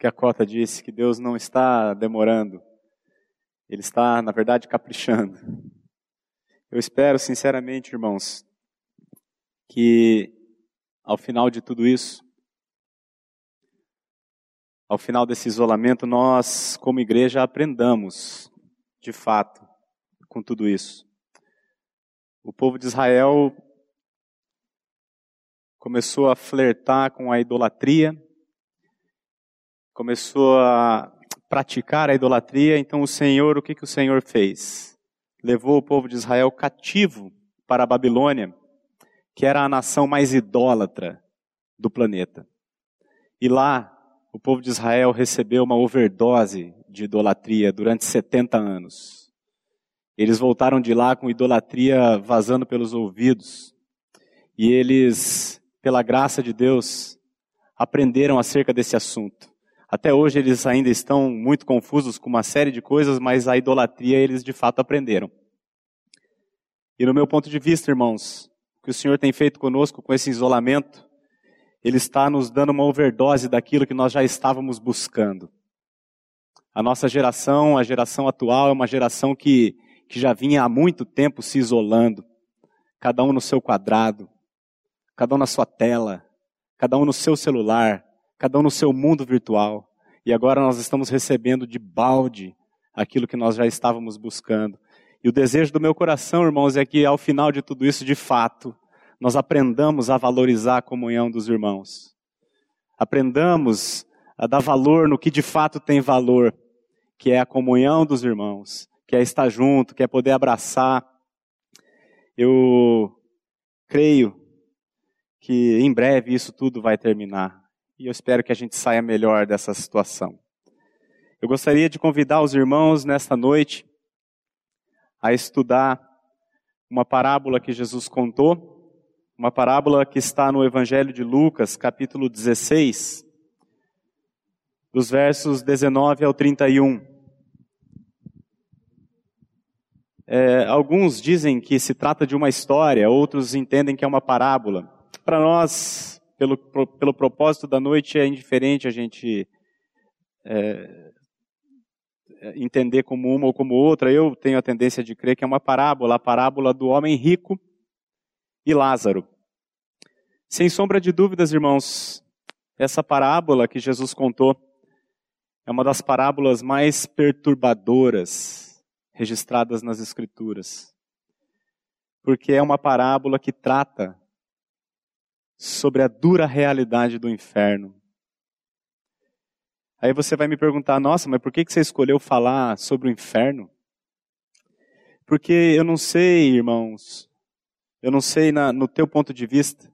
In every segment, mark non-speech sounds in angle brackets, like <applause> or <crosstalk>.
que a Cota disse, que Deus não está demorando. Ele está, na verdade, caprichando. Eu espero, sinceramente, irmãos, que ao final de tudo isso, ao final desse isolamento, nós, como igreja, aprendamos, de fato, com tudo isso. O povo de Israel começou a flertar com a idolatria, começou a praticar a idolatria, então o Senhor, o que, que o Senhor fez? Levou o povo de Israel cativo para a Babilônia, que era a nação mais idólatra do planeta. E lá, o povo de Israel recebeu uma overdose de idolatria durante 70 anos. Eles voltaram de lá com idolatria vazando pelos ouvidos. E eles pela graça de Deus, aprenderam acerca desse assunto. Até hoje eles ainda estão muito confusos com uma série de coisas, mas a idolatria eles de fato aprenderam. E no meu ponto de vista, irmãos, o que o Senhor tem feito conosco com esse isolamento, Ele está nos dando uma overdose daquilo que nós já estávamos buscando. A nossa geração, a geração atual, é uma geração que, que já vinha há muito tempo se isolando, cada um no seu quadrado, cada um na sua tela, cada um no seu celular, cada um no seu mundo virtual. E agora nós estamos recebendo de balde aquilo que nós já estávamos buscando. E o desejo do meu coração, irmãos, é que ao final de tudo isso, de fato, nós aprendamos a valorizar a comunhão dos irmãos. Aprendamos a dar valor no que de fato tem valor, que é a comunhão dos irmãos, que é estar junto, que é poder abraçar. Eu creio que em breve isso tudo vai terminar. E eu espero que a gente saia melhor dessa situação. Eu gostaria de convidar os irmãos nesta noite a estudar uma parábola que Jesus contou, uma parábola que está no Evangelho de Lucas, capítulo 16, dos versos 19 ao 31. É, alguns dizem que se trata de uma história, outros entendem que é uma parábola para nós, pelo, pelo propósito da noite, é indiferente a gente é, entender como uma ou como outra. Eu tenho a tendência de crer que é uma parábola, a parábola do homem rico e Lázaro. Sem sombra de dúvidas, irmãos, essa parábola que Jesus contou é uma das parábolas mais perturbadoras registradas nas Escrituras. Porque é uma parábola que trata sobre a dura realidade do inferno. Aí você vai me perguntar, nossa, mas por que você escolheu falar sobre o inferno? Porque eu não sei, irmãos, eu não sei na, no teu ponto de vista,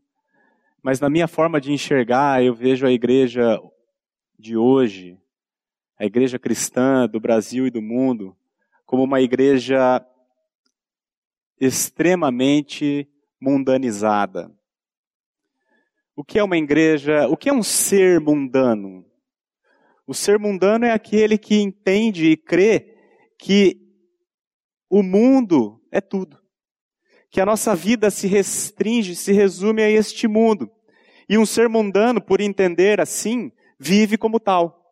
mas na minha forma de enxergar, eu vejo a igreja de hoje, a igreja cristã do Brasil e do mundo, como uma igreja extremamente mundanizada. O que é uma igreja? O que é um ser mundano? O ser mundano é aquele que entende e crê que o mundo é tudo. Que a nossa vida se restringe, se resume a este mundo. E um ser mundano, por entender assim, vive como tal.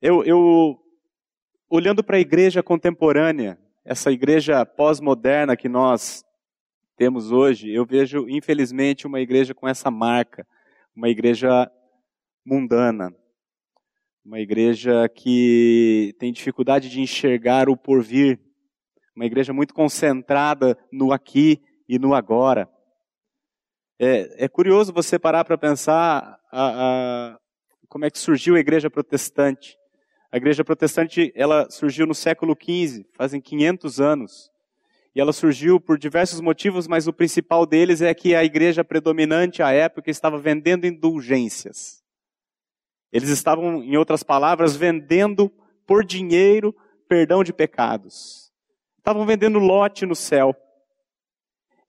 Eu, eu olhando para a igreja contemporânea, essa igreja pós-moderna que nós temos hoje, eu vejo, infelizmente, uma igreja com essa marca, uma igreja mundana, uma igreja que tem dificuldade de enxergar o porvir, uma igreja muito concentrada no aqui e no agora. É, é curioso você parar para pensar a, a, como é que surgiu a igreja protestante. A igreja protestante ela surgiu no século XV, fazem 500 anos. E ela surgiu por diversos motivos, mas o principal deles é que a igreja predominante à época estava vendendo indulgências. Eles estavam, em outras palavras, vendendo por dinheiro perdão de pecados. Estavam vendendo lote no céu.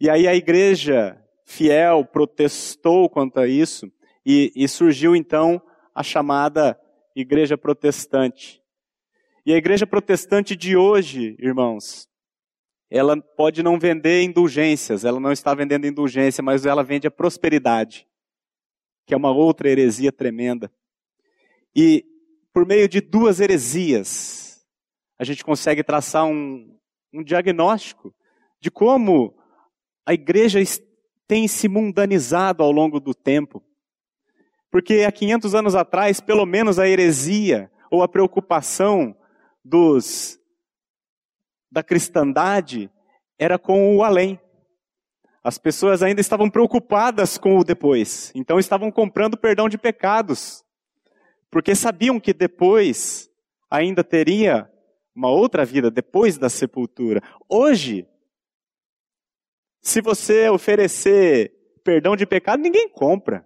E aí a igreja fiel protestou quanto a isso, e, e surgiu então a chamada igreja protestante. E a igreja protestante de hoje, irmãos, ela pode não vender indulgências, ela não está vendendo indulgência, mas ela vende a prosperidade, que é uma outra heresia tremenda. E por meio de duas heresias, a gente consegue traçar um, um diagnóstico de como a igreja tem se mundanizado ao longo do tempo. Porque há 500 anos atrás, pelo menos a heresia ou a preocupação dos da cristandade era com o além. As pessoas ainda estavam preocupadas com o depois, então estavam comprando perdão de pecados, porque sabiam que depois ainda teria uma outra vida depois da sepultura. Hoje, se você oferecer perdão de pecado, ninguém compra.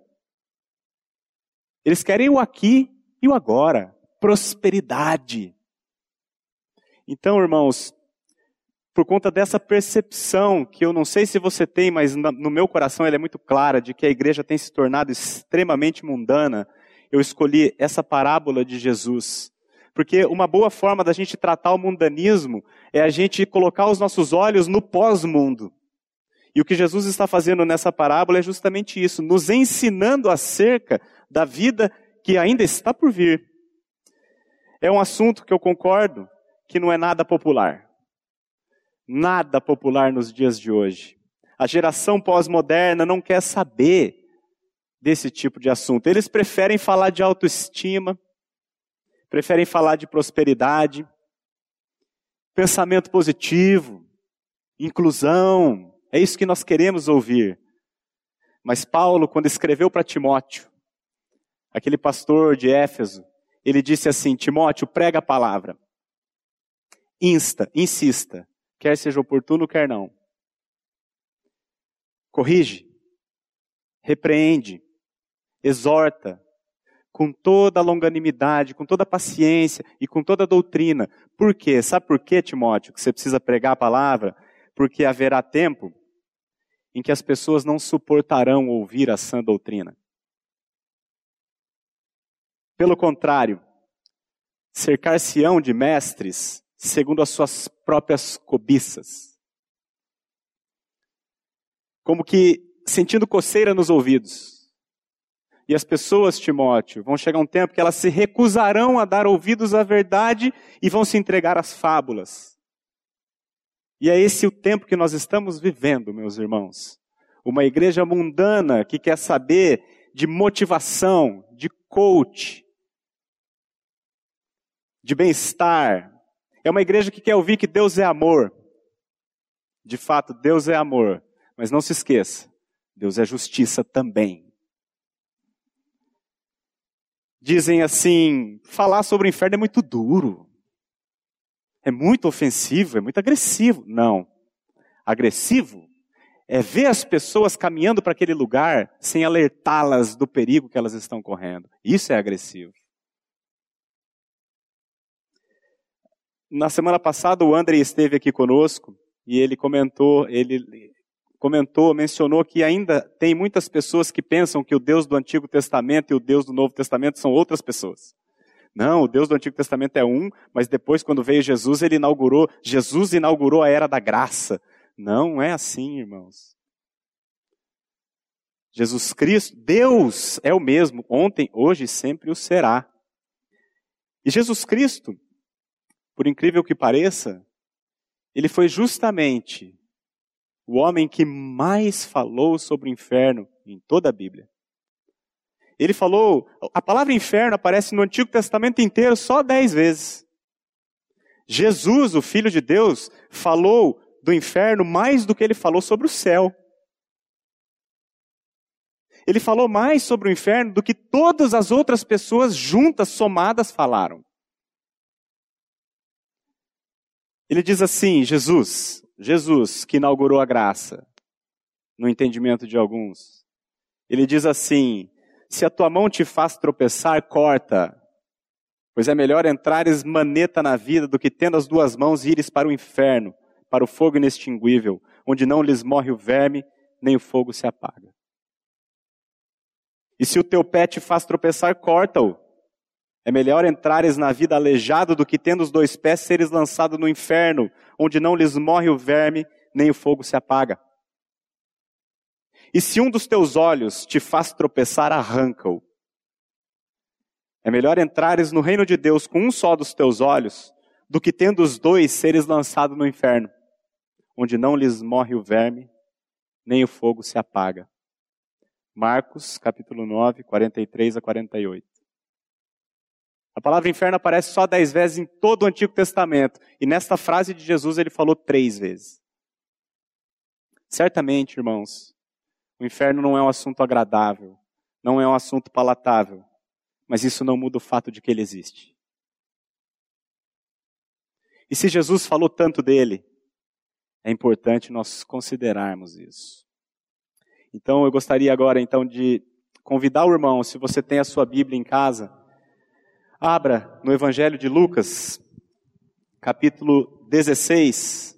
Eles querem o aqui e o agora, prosperidade. Então, irmãos, por conta dessa percepção que eu não sei se você tem, mas no meu coração ela é muito clara, de que a igreja tem se tornado extremamente mundana, eu escolhi essa parábola de Jesus. Porque uma boa forma da gente tratar o mundanismo é a gente colocar os nossos olhos no pós-mundo. E o que Jesus está fazendo nessa parábola é justamente isso, nos ensinando acerca da vida que ainda está por vir. É um assunto que eu concordo que não é nada popular. Nada popular nos dias de hoje. A geração pós-moderna não quer saber desse tipo de assunto. Eles preferem falar de autoestima, preferem falar de prosperidade, pensamento positivo, inclusão, é isso que nós queremos ouvir. Mas Paulo, quando escreveu para Timóteo, aquele pastor de Éfeso, ele disse assim: Timóteo, prega a palavra. Insta, insista, quer seja oportuno, quer não. Corrige, repreende, exorta, com toda a longanimidade, com toda a paciência e com toda a doutrina. Por quê? Sabe por quê, Timóteo, que você precisa pregar a palavra? porque haverá tempo em que as pessoas não suportarão ouvir a sã doutrina. Pelo contrário, cercar-se-ão de mestres segundo as suas próprias cobiças. Como que sentindo coceira nos ouvidos. E as pessoas, Timóteo, vão chegar um tempo que elas se recusarão a dar ouvidos à verdade e vão se entregar às fábulas. E é esse o tempo que nós estamos vivendo, meus irmãos. Uma igreja mundana que quer saber de motivação, de coach, de bem-estar. É uma igreja que quer ouvir que Deus é amor. De fato, Deus é amor. Mas não se esqueça, Deus é justiça também. Dizem assim: falar sobre o inferno é muito duro é muito ofensivo, é muito agressivo. Não. Agressivo é ver as pessoas caminhando para aquele lugar sem alertá-las do perigo que elas estão correndo. Isso é agressivo. Na semana passada o André esteve aqui conosco e ele comentou, ele comentou, mencionou que ainda tem muitas pessoas que pensam que o Deus do Antigo Testamento e o Deus do Novo Testamento são outras pessoas. Não, o Deus do Antigo Testamento é um, mas depois, quando veio Jesus, ele inaugurou, Jesus inaugurou a era da graça. Não é assim, irmãos. Jesus Cristo, Deus é o mesmo, ontem, hoje e sempre o será. E Jesus Cristo, por incrível que pareça, ele foi justamente o homem que mais falou sobre o inferno em toda a Bíblia. Ele falou, a palavra inferno aparece no Antigo Testamento inteiro só dez vezes. Jesus, o Filho de Deus, falou do inferno mais do que ele falou sobre o céu. Ele falou mais sobre o inferno do que todas as outras pessoas juntas, somadas, falaram. Ele diz assim: Jesus, Jesus que inaugurou a graça, no entendimento de alguns. Ele diz assim: se a tua mão te faz tropeçar, corta. Pois é melhor entrares maneta na vida do que tendo as duas mãos ires para o inferno, para o fogo inextinguível, onde não lhes morre o verme, nem o fogo se apaga. E se o teu pé te faz tropeçar, corta-o. É melhor entrares na vida aleijado do que tendo os dois pés seres lançado no inferno, onde não lhes morre o verme, nem o fogo se apaga. E se um dos teus olhos te faz tropeçar, arranca-o. É melhor entrares no reino de Deus com um só dos teus olhos, do que tendo os dois seres lançados no inferno, onde não lhes morre o verme, nem o fogo se apaga. Marcos, capítulo 9, 43 a 48. A palavra inferno aparece só dez vezes em todo o Antigo Testamento. E nesta frase de Jesus ele falou três vezes. Certamente, irmãos, o inferno não é um assunto agradável, não é um assunto palatável, mas isso não muda o fato de que ele existe. E se Jesus falou tanto dele, é importante nós considerarmos isso. Então eu gostaria agora então de convidar o irmão, se você tem a sua Bíblia em casa, abra no Evangelho de Lucas, capítulo 16.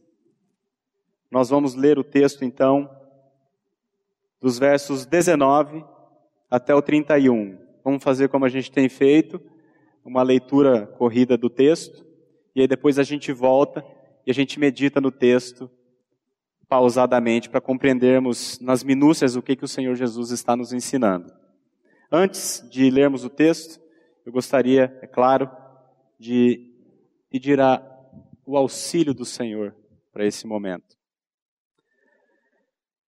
Nós vamos ler o texto então dos versos 19 até o 31. Vamos fazer como a gente tem feito, uma leitura corrida do texto, e aí depois a gente volta e a gente medita no texto pausadamente para compreendermos nas minúcias o que, que o Senhor Jesus está nos ensinando. Antes de lermos o texto, eu gostaria, é claro, de pedir a, o auxílio do Senhor para esse momento.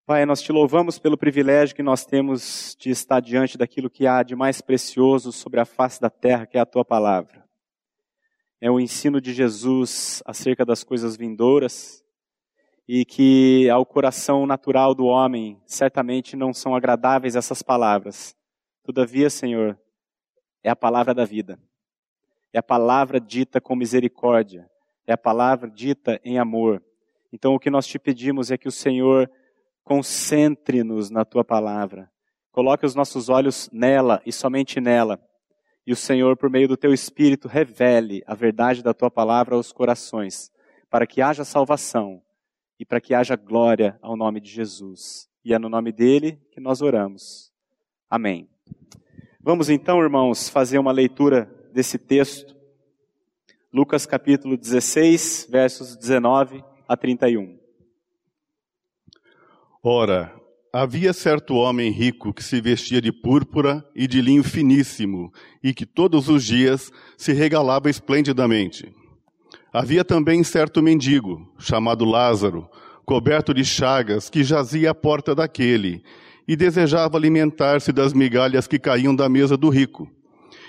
Pai, nós te louvamos pelo privilégio que nós temos de estar diante daquilo que há de mais precioso sobre a face da terra, que é a tua palavra. É o ensino de Jesus acerca das coisas vindouras e que ao coração natural do homem certamente não são agradáveis essas palavras. Todavia, Senhor, é a palavra da vida. É a palavra dita com misericórdia. É a palavra dita em amor. Então, o que nós te pedimos é que o Senhor Concentre-nos na tua palavra. Coloque os nossos olhos nela e somente nela. E o Senhor, por meio do teu Espírito, revele a verdade da tua palavra aos corações, para que haja salvação e para que haja glória ao nome de Jesus. E é no nome dele que nós oramos. Amém. Vamos então, irmãos, fazer uma leitura desse texto. Lucas capítulo 16, versos 19 a 31. Ora, havia certo homem rico que se vestia de púrpura e de linho finíssimo, e que todos os dias se regalava esplendidamente. Havia também certo mendigo, chamado Lázaro, coberto de chagas, que jazia à porta daquele, e desejava alimentar-se das migalhas que caíam da mesa do rico.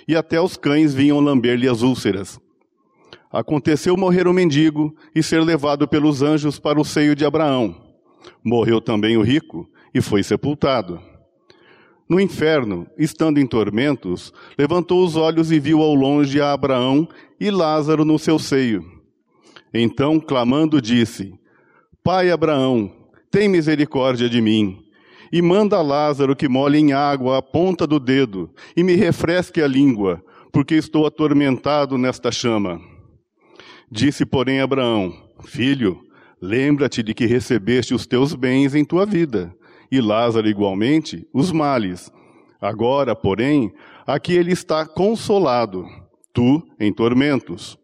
E até os cães vinham lamber-lhe as úlceras. Aconteceu morrer o mendigo e ser levado pelos anjos para o seio de Abraão. Morreu também o rico e foi sepultado. No inferno, estando em tormentos, levantou os olhos e viu ao longe a Abraão e Lázaro no seu seio. Então, clamando, disse: Pai Abraão, tem misericórdia de mim, e manda Lázaro que molhe em água a ponta do dedo e me refresque a língua, porque estou atormentado nesta chama. Disse, porém, Abraão: Filho, Lembra-te de que recebeste os teus bens em tua vida, e Lázaro igualmente os males. Agora, porém, aqui ele está consolado, tu em tormentos.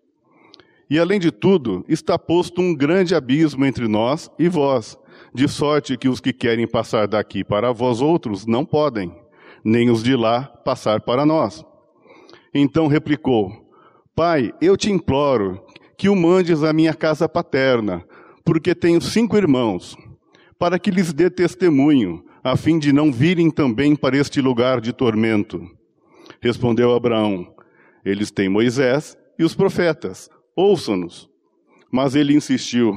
E além de tudo, está posto um grande abismo entre nós e vós, de sorte que os que querem passar daqui para vós outros não podem, nem os de lá passar para nós. Então replicou: Pai, eu te imploro que o mandes à minha casa paterna, porque tenho cinco irmãos, para que lhes dê testemunho, a fim de não virem também para este lugar de tormento. Respondeu Abraão: Eles têm Moisés e os profetas, ouçam-nos. Mas ele insistiu: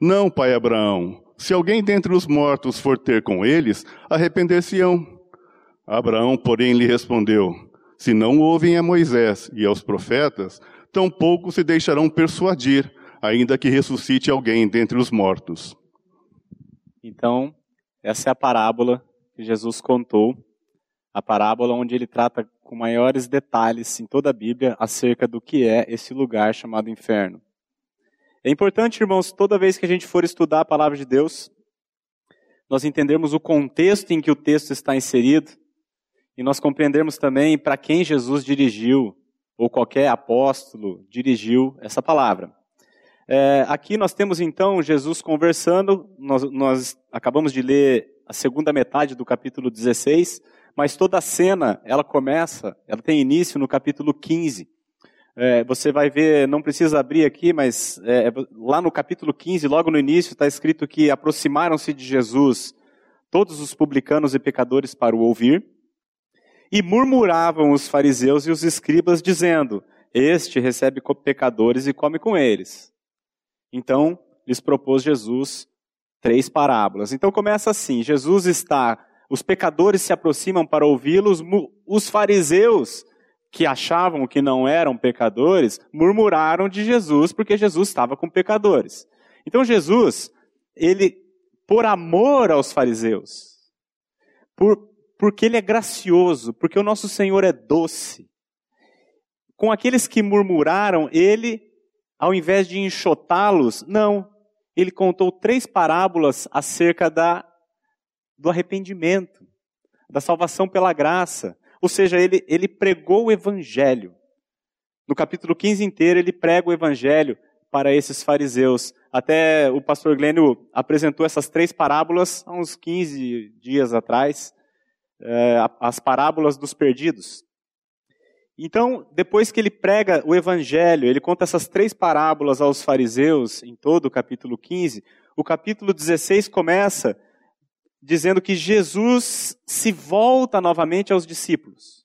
Não, pai Abraão, se alguém dentre os mortos for ter com eles, arrepender-se-ão. Abraão, porém, lhe respondeu: Se não ouvem a Moisés e aos profetas, tampouco se deixarão persuadir, ainda que ressuscite alguém dentre os mortos. Então, essa é a parábola que Jesus contou, a parábola onde ele trata com maiores detalhes em toda a Bíblia acerca do que é esse lugar chamado inferno. É importante, irmãos, toda vez que a gente for estudar a palavra de Deus, nós entendermos o contexto em que o texto está inserido e nós compreendermos também para quem Jesus dirigiu, ou qualquer apóstolo dirigiu essa palavra. É, aqui nós temos então Jesus conversando, nós, nós acabamos de ler a segunda metade do capítulo 16, mas toda a cena, ela começa, ela tem início no capítulo 15. É, você vai ver, não precisa abrir aqui, mas é, lá no capítulo 15, logo no início, está escrito que aproximaram-se de Jesus todos os publicanos e pecadores para o ouvir, e murmuravam os fariseus e os escribas, dizendo: Este recebe pecadores e come com eles. Então, lhes propôs Jesus três parábolas. Então começa assim: Jesus está, os pecadores se aproximam para ouvi-los, os fariseus que achavam que não eram pecadores, murmuraram de Jesus porque Jesus estava com pecadores. Então Jesus, ele, por amor aos fariseus, por, porque ele é gracioso, porque o nosso Senhor é doce, com aqueles que murmuraram, ele, ao invés de enxotá-los, não, ele contou três parábolas acerca da, do arrependimento, da salvação pela graça. Ou seja, ele, ele pregou o evangelho. No capítulo 15 inteiro, ele prega o evangelho para esses fariseus. Até o pastor Glênio apresentou essas três parábolas há uns 15 dias atrás, é, as parábolas dos perdidos. Então, depois que ele prega o evangelho, ele conta essas três parábolas aos fariseus, em todo o capítulo 15, o capítulo 16 começa dizendo que Jesus se volta novamente aos discípulos.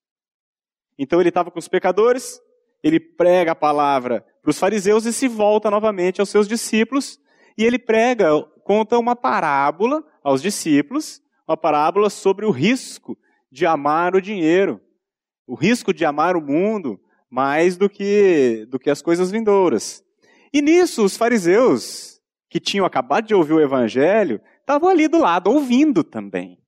Então ele estava com os pecadores, ele prega a palavra para os fariseus e se volta novamente aos seus discípulos, e ele prega, conta uma parábola aos discípulos, uma parábola sobre o risco de amar o dinheiro o risco de amar o mundo mais do que, do que as coisas vindouras. E nisso, os fariseus, que tinham acabado de ouvir o evangelho, estavam ali do lado, ouvindo também.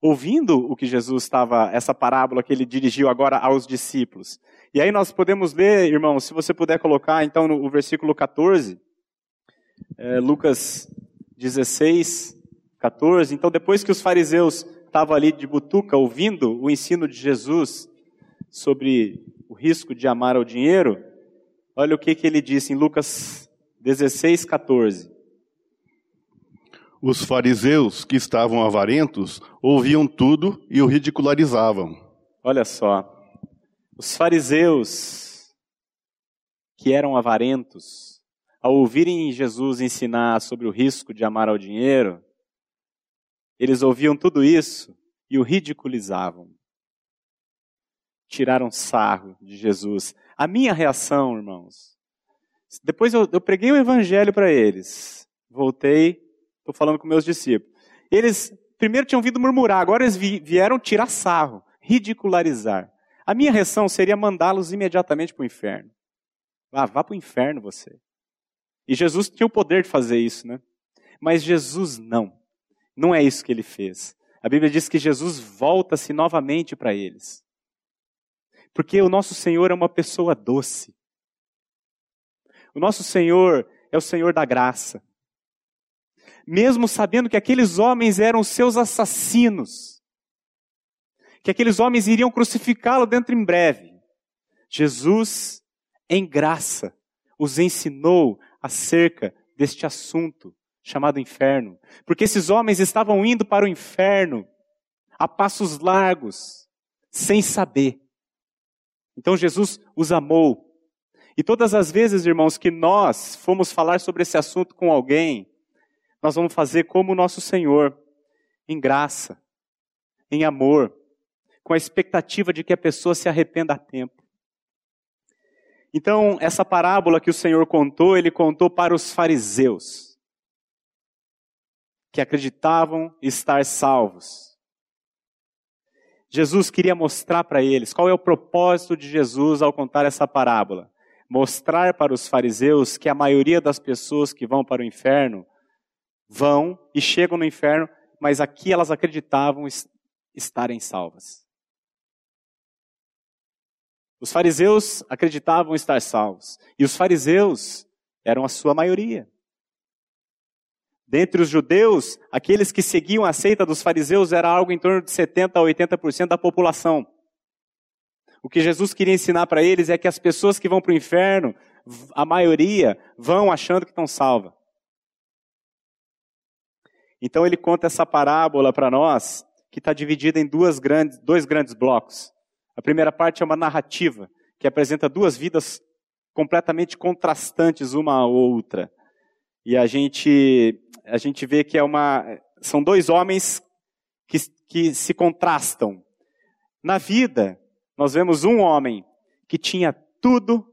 Ouvindo o que Jesus estava, essa parábola que ele dirigiu agora aos discípulos. E aí nós podemos ler, irmãos, se você puder colocar então no versículo 14, é, Lucas 16, 14. Então, depois que os fariseus estavam ali de butuca ouvindo o ensino de Jesus, sobre o risco de amar ao dinheiro, olha o que, que ele disse em Lucas 16, 14. Os fariseus que estavam avarentos ouviam tudo e o ridicularizavam. Olha só, os fariseus que eram avarentos, ao ouvirem Jesus ensinar sobre o risco de amar ao dinheiro, eles ouviam tudo isso e o ridiculizavam tiraram sarro de Jesus. A minha reação, irmãos, depois eu, eu preguei o evangelho para eles, voltei, estou falando com meus discípulos. Eles primeiro tinham ouvido murmurar, agora eles vieram tirar sarro, ridicularizar. A minha reação seria mandá-los imediatamente para o inferno. Ah, vá para o inferno você. E Jesus tinha o poder de fazer isso, né? Mas Jesus não. Não é isso que ele fez. A Bíblia diz que Jesus volta-se novamente para eles. Porque o nosso Senhor é uma pessoa doce. O nosso Senhor é o Senhor da graça. Mesmo sabendo que aqueles homens eram seus assassinos, que aqueles homens iriam crucificá-lo dentro em breve, Jesus, em graça, os ensinou acerca deste assunto chamado inferno. Porque esses homens estavam indo para o inferno a passos largos, sem saber. Então Jesus os amou. E todas as vezes, irmãos, que nós fomos falar sobre esse assunto com alguém, nós vamos fazer como o nosso Senhor, em graça, em amor, com a expectativa de que a pessoa se arrependa a tempo. Então, essa parábola que o Senhor contou, ele contou para os fariseus, que acreditavam estar salvos. Jesus queria mostrar para eles qual é o propósito de Jesus ao contar essa parábola. Mostrar para os fariseus que a maioria das pessoas que vão para o inferno vão e chegam no inferno, mas aqui elas acreditavam estarem salvas. Os fariseus acreditavam estar salvos. E os fariseus eram a sua maioria. Dentre os judeus, aqueles que seguiam a seita dos fariseus era algo em torno de 70 a 80% da população. O que Jesus queria ensinar para eles é que as pessoas que vão para o inferno, a maioria, vão achando que estão salvas. Então ele conta essa parábola para nós, que está dividida em duas grandes, dois grandes blocos. A primeira parte é uma narrativa, que apresenta duas vidas completamente contrastantes uma à outra. E a gente, a gente vê que é uma, são dois homens que, que se contrastam. Na vida, nós vemos um homem que tinha tudo,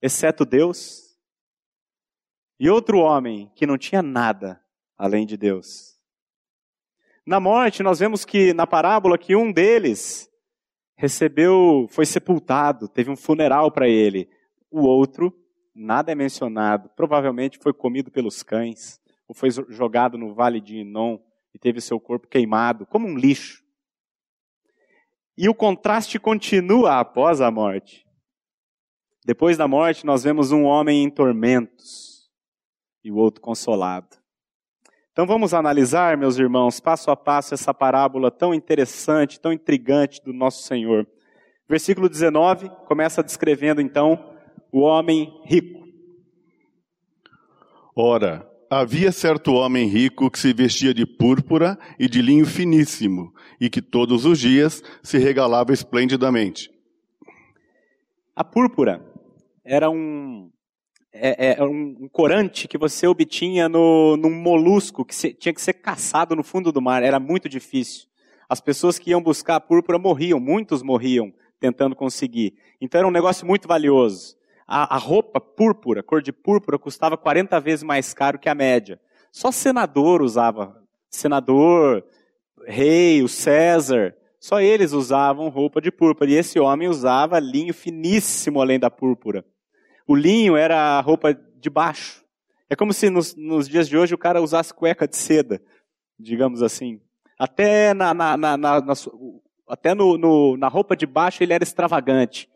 exceto Deus, e outro homem que não tinha nada além de Deus. Na morte, nós vemos que na parábola que um deles recebeu, foi sepultado, teve um funeral para ele. O outro, nada é mencionado, provavelmente foi comido pelos cães, ou foi jogado no vale de Inon e teve seu corpo queimado, como um lixo. E o contraste continua após a morte. Depois da morte, nós vemos um homem em tormentos e o outro consolado. Então vamos analisar, meus irmãos, passo a passo essa parábola tão interessante, tão intrigante do nosso Senhor. Versículo 19 começa descrevendo então o homem rico. Ora, havia certo homem rico que se vestia de púrpura e de linho finíssimo, e que todos os dias se regalava esplendidamente. A púrpura era um, é, é, é um corante que você obtinha no, num molusco que se, tinha que ser caçado no fundo do mar. Era muito difícil. As pessoas que iam buscar a púrpura morriam, muitos morriam tentando conseguir. Então era um negócio muito valioso. A, a roupa púrpura, cor de púrpura, custava 40 vezes mais caro que a média. Só senador usava. Senador, rei, o César, só eles usavam roupa de púrpura. E esse homem usava linho finíssimo além da púrpura. O linho era a roupa de baixo. É como se nos, nos dias de hoje o cara usasse cueca de seda, digamos assim. Até na, na, na, na até no, no, na roupa de baixo ele era extravagante.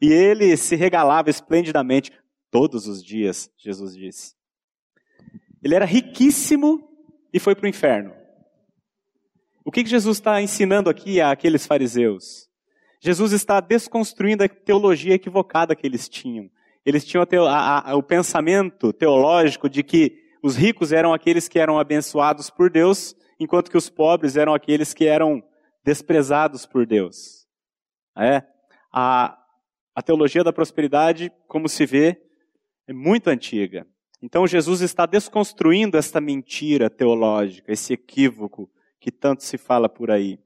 E ele se regalava esplendidamente todos os dias, Jesus disse. Ele era riquíssimo e foi para o inferno. O que, que Jesus está ensinando aqui àqueles fariseus? Jesus está desconstruindo a teologia equivocada que eles tinham. Eles tinham a, a, o pensamento teológico de que os ricos eram aqueles que eram abençoados por Deus, enquanto que os pobres eram aqueles que eram desprezados por Deus. É? A, a teologia da prosperidade, como se vê, é muito antiga. Então Jesus está desconstruindo esta mentira teológica, esse equívoco que tanto se fala por aí.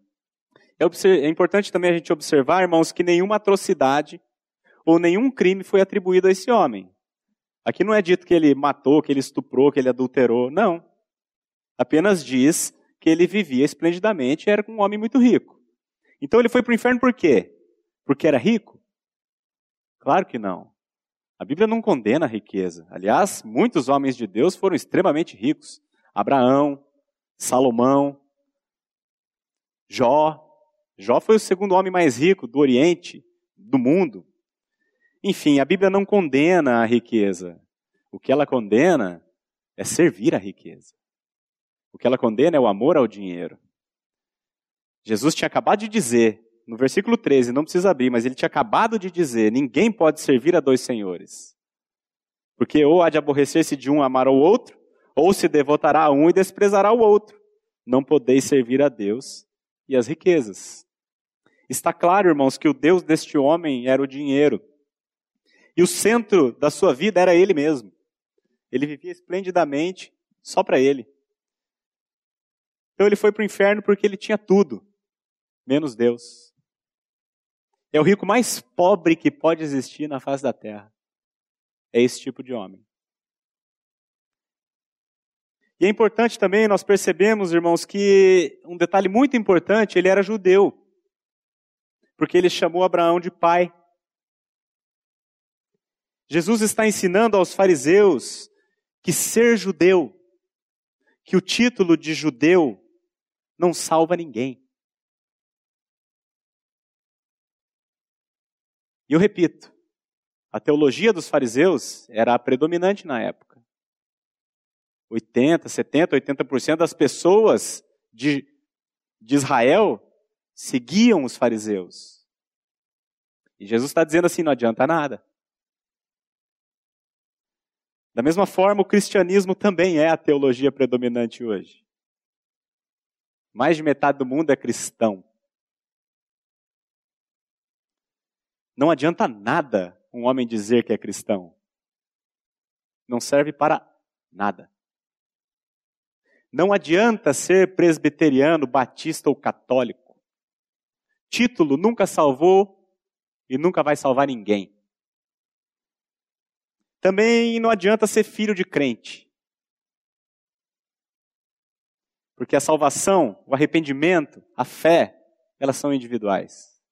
É, é importante também a gente observar, irmãos, que nenhuma atrocidade nenhum crime foi atribuído a esse homem. Aqui não é dito que ele matou, que ele estuprou, que ele adulterou. Não. Apenas diz que ele vivia esplendidamente e era um homem muito rico. Então ele foi para o inferno por quê? Porque era rico? Claro que não. A Bíblia não condena a riqueza. Aliás, muitos homens de Deus foram extremamente ricos. Abraão, Salomão, Jó. Jó foi o segundo homem mais rico do Oriente, do mundo. Enfim, a Bíblia não condena a riqueza. O que ela condena é servir a riqueza. O que ela condena é o amor ao dinheiro. Jesus tinha acabado de dizer, no versículo 13, não precisa abrir, mas ele tinha acabado de dizer: ninguém pode servir a dois senhores. Porque ou há de aborrecer-se de um amar ao outro, ou se devotará a um e desprezará o outro. Não podeis servir a Deus e as riquezas. Está claro, irmãos, que o Deus deste homem era o dinheiro. E o centro da sua vida era ele mesmo. Ele vivia esplendidamente só para ele. Então ele foi para o inferno porque ele tinha tudo, menos Deus. É o rico mais pobre que pode existir na face da terra. É esse tipo de homem. E é importante também, nós percebemos, irmãos, que um detalhe muito importante, ele era judeu. Porque ele chamou Abraão de pai. Jesus está ensinando aos fariseus que ser judeu, que o título de judeu não salva ninguém. E eu repito, a teologia dos fariseus era a predominante na época. 80, 70, 80% das pessoas de, de Israel seguiam os fariseus. E Jesus está dizendo assim: não adianta nada. Da mesma forma, o cristianismo também é a teologia predominante hoje. Mais de metade do mundo é cristão. Não adianta nada um homem dizer que é cristão. Não serve para nada. Não adianta ser presbiteriano, batista ou católico. Título nunca salvou e nunca vai salvar ninguém. Também não adianta ser filho de crente. Porque a salvação, o arrependimento, a fé, elas são individuais.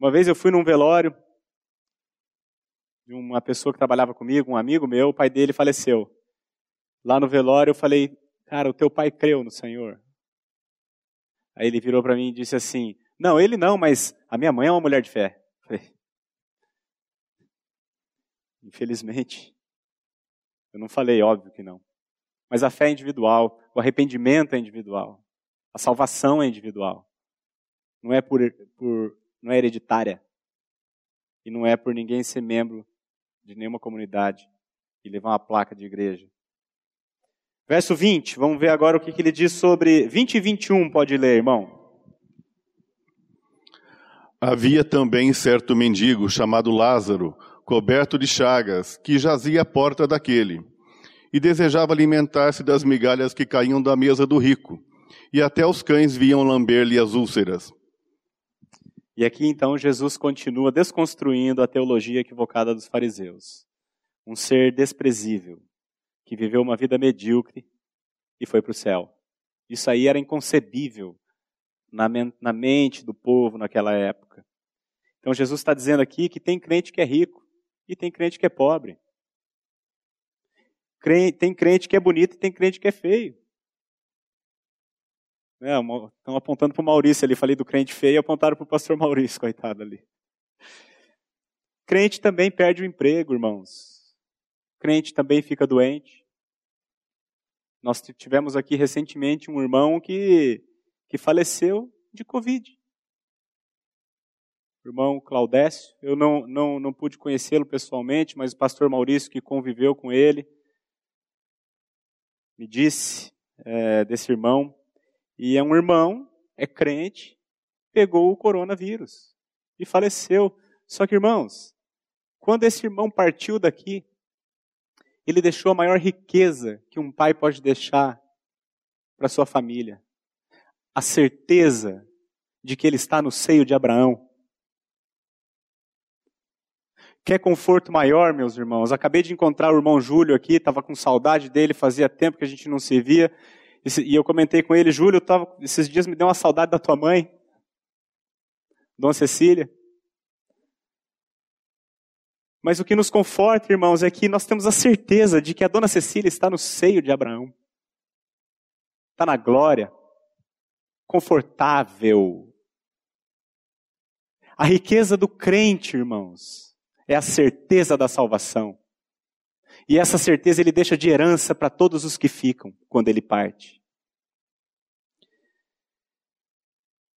Uma vez eu fui num velório de uma pessoa que trabalhava comigo, um amigo meu, o pai dele faleceu. Lá no velório eu falei, cara, o teu pai creu no Senhor. Aí ele virou para mim e disse assim, não, ele não, mas a minha mãe é uma mulher de fé. Falei, Infelizmente, eu não falei, óbvio que não. Mas a fé é individual, o arrependimento é individual, a salvação é individual. Não é por, por não é hereditária. E não é por ninguém ser membro de nenhuma comunidade e levar uma placa de igreja. Verso 20, vamos ver agora o que, que ele diz sobre 20 e 21, pode ler, irmão. Havia também certo mendigo chamado Lázaro, coberto de chagas, que jazia à porta daquele, e desejava alimentar-se das migalhas que caíam da mesa do rico, e até os cães vinham lamber-lhe as úlceras. E aqui então Jesus continua desconstruindo a teologia equivocada dos fariseus. Um ser desprezível, que viveu uma vida medíocre e foi para o céu. Isso aí era inconcebível na, mente do povo naquela época. Então Jesus está dizendo aqui que tem crente que é rico e tem crente que é pobre. Tem crente que é bonito e tem crente que é feio. É, estão apontando para o Maurício ali, falei do crente feio, apontaram para o pastor Maurício, coitado ali. Crente também perde o emprego, irmãos. Crente também fica doente. Nós tivemos aqui recentemente um irmão que, que faleceu de Covid. Irmão Claudécio, eu não, não, não pude conhecê-lo pessoalmente, mas o pastor Maurício, que conviveu com ele, me disse é, desse irmão e é um irmão, é crente, pegou o coronavírus e faleceu. Só que, irmãos, quando esse irmão partiu daqui, ele deixou a maior riqueza que um pai pode deixar para sua família: a certeza de que ele está no seio de Abraão. Quer conforto maior, meus irmãos? Acabei de encontrar o irmão Júlio aqui, estava com saudade dele, fazia tempo que a gente não se via. E eu comentei com ele, Júlio, tava, esses dias me deu uma saudade da tua mãe, Dona Cecília. Mas o que nos conforta, irmãos, é que nós temos a certeza de que a Dona Cecília está no seio de Abraão. Está na glória, confortável. A riqueza do crente, irmãos, é a certeza da salvação. E essa certeza ele deixa de herança para todos os que ficam quando ele parte.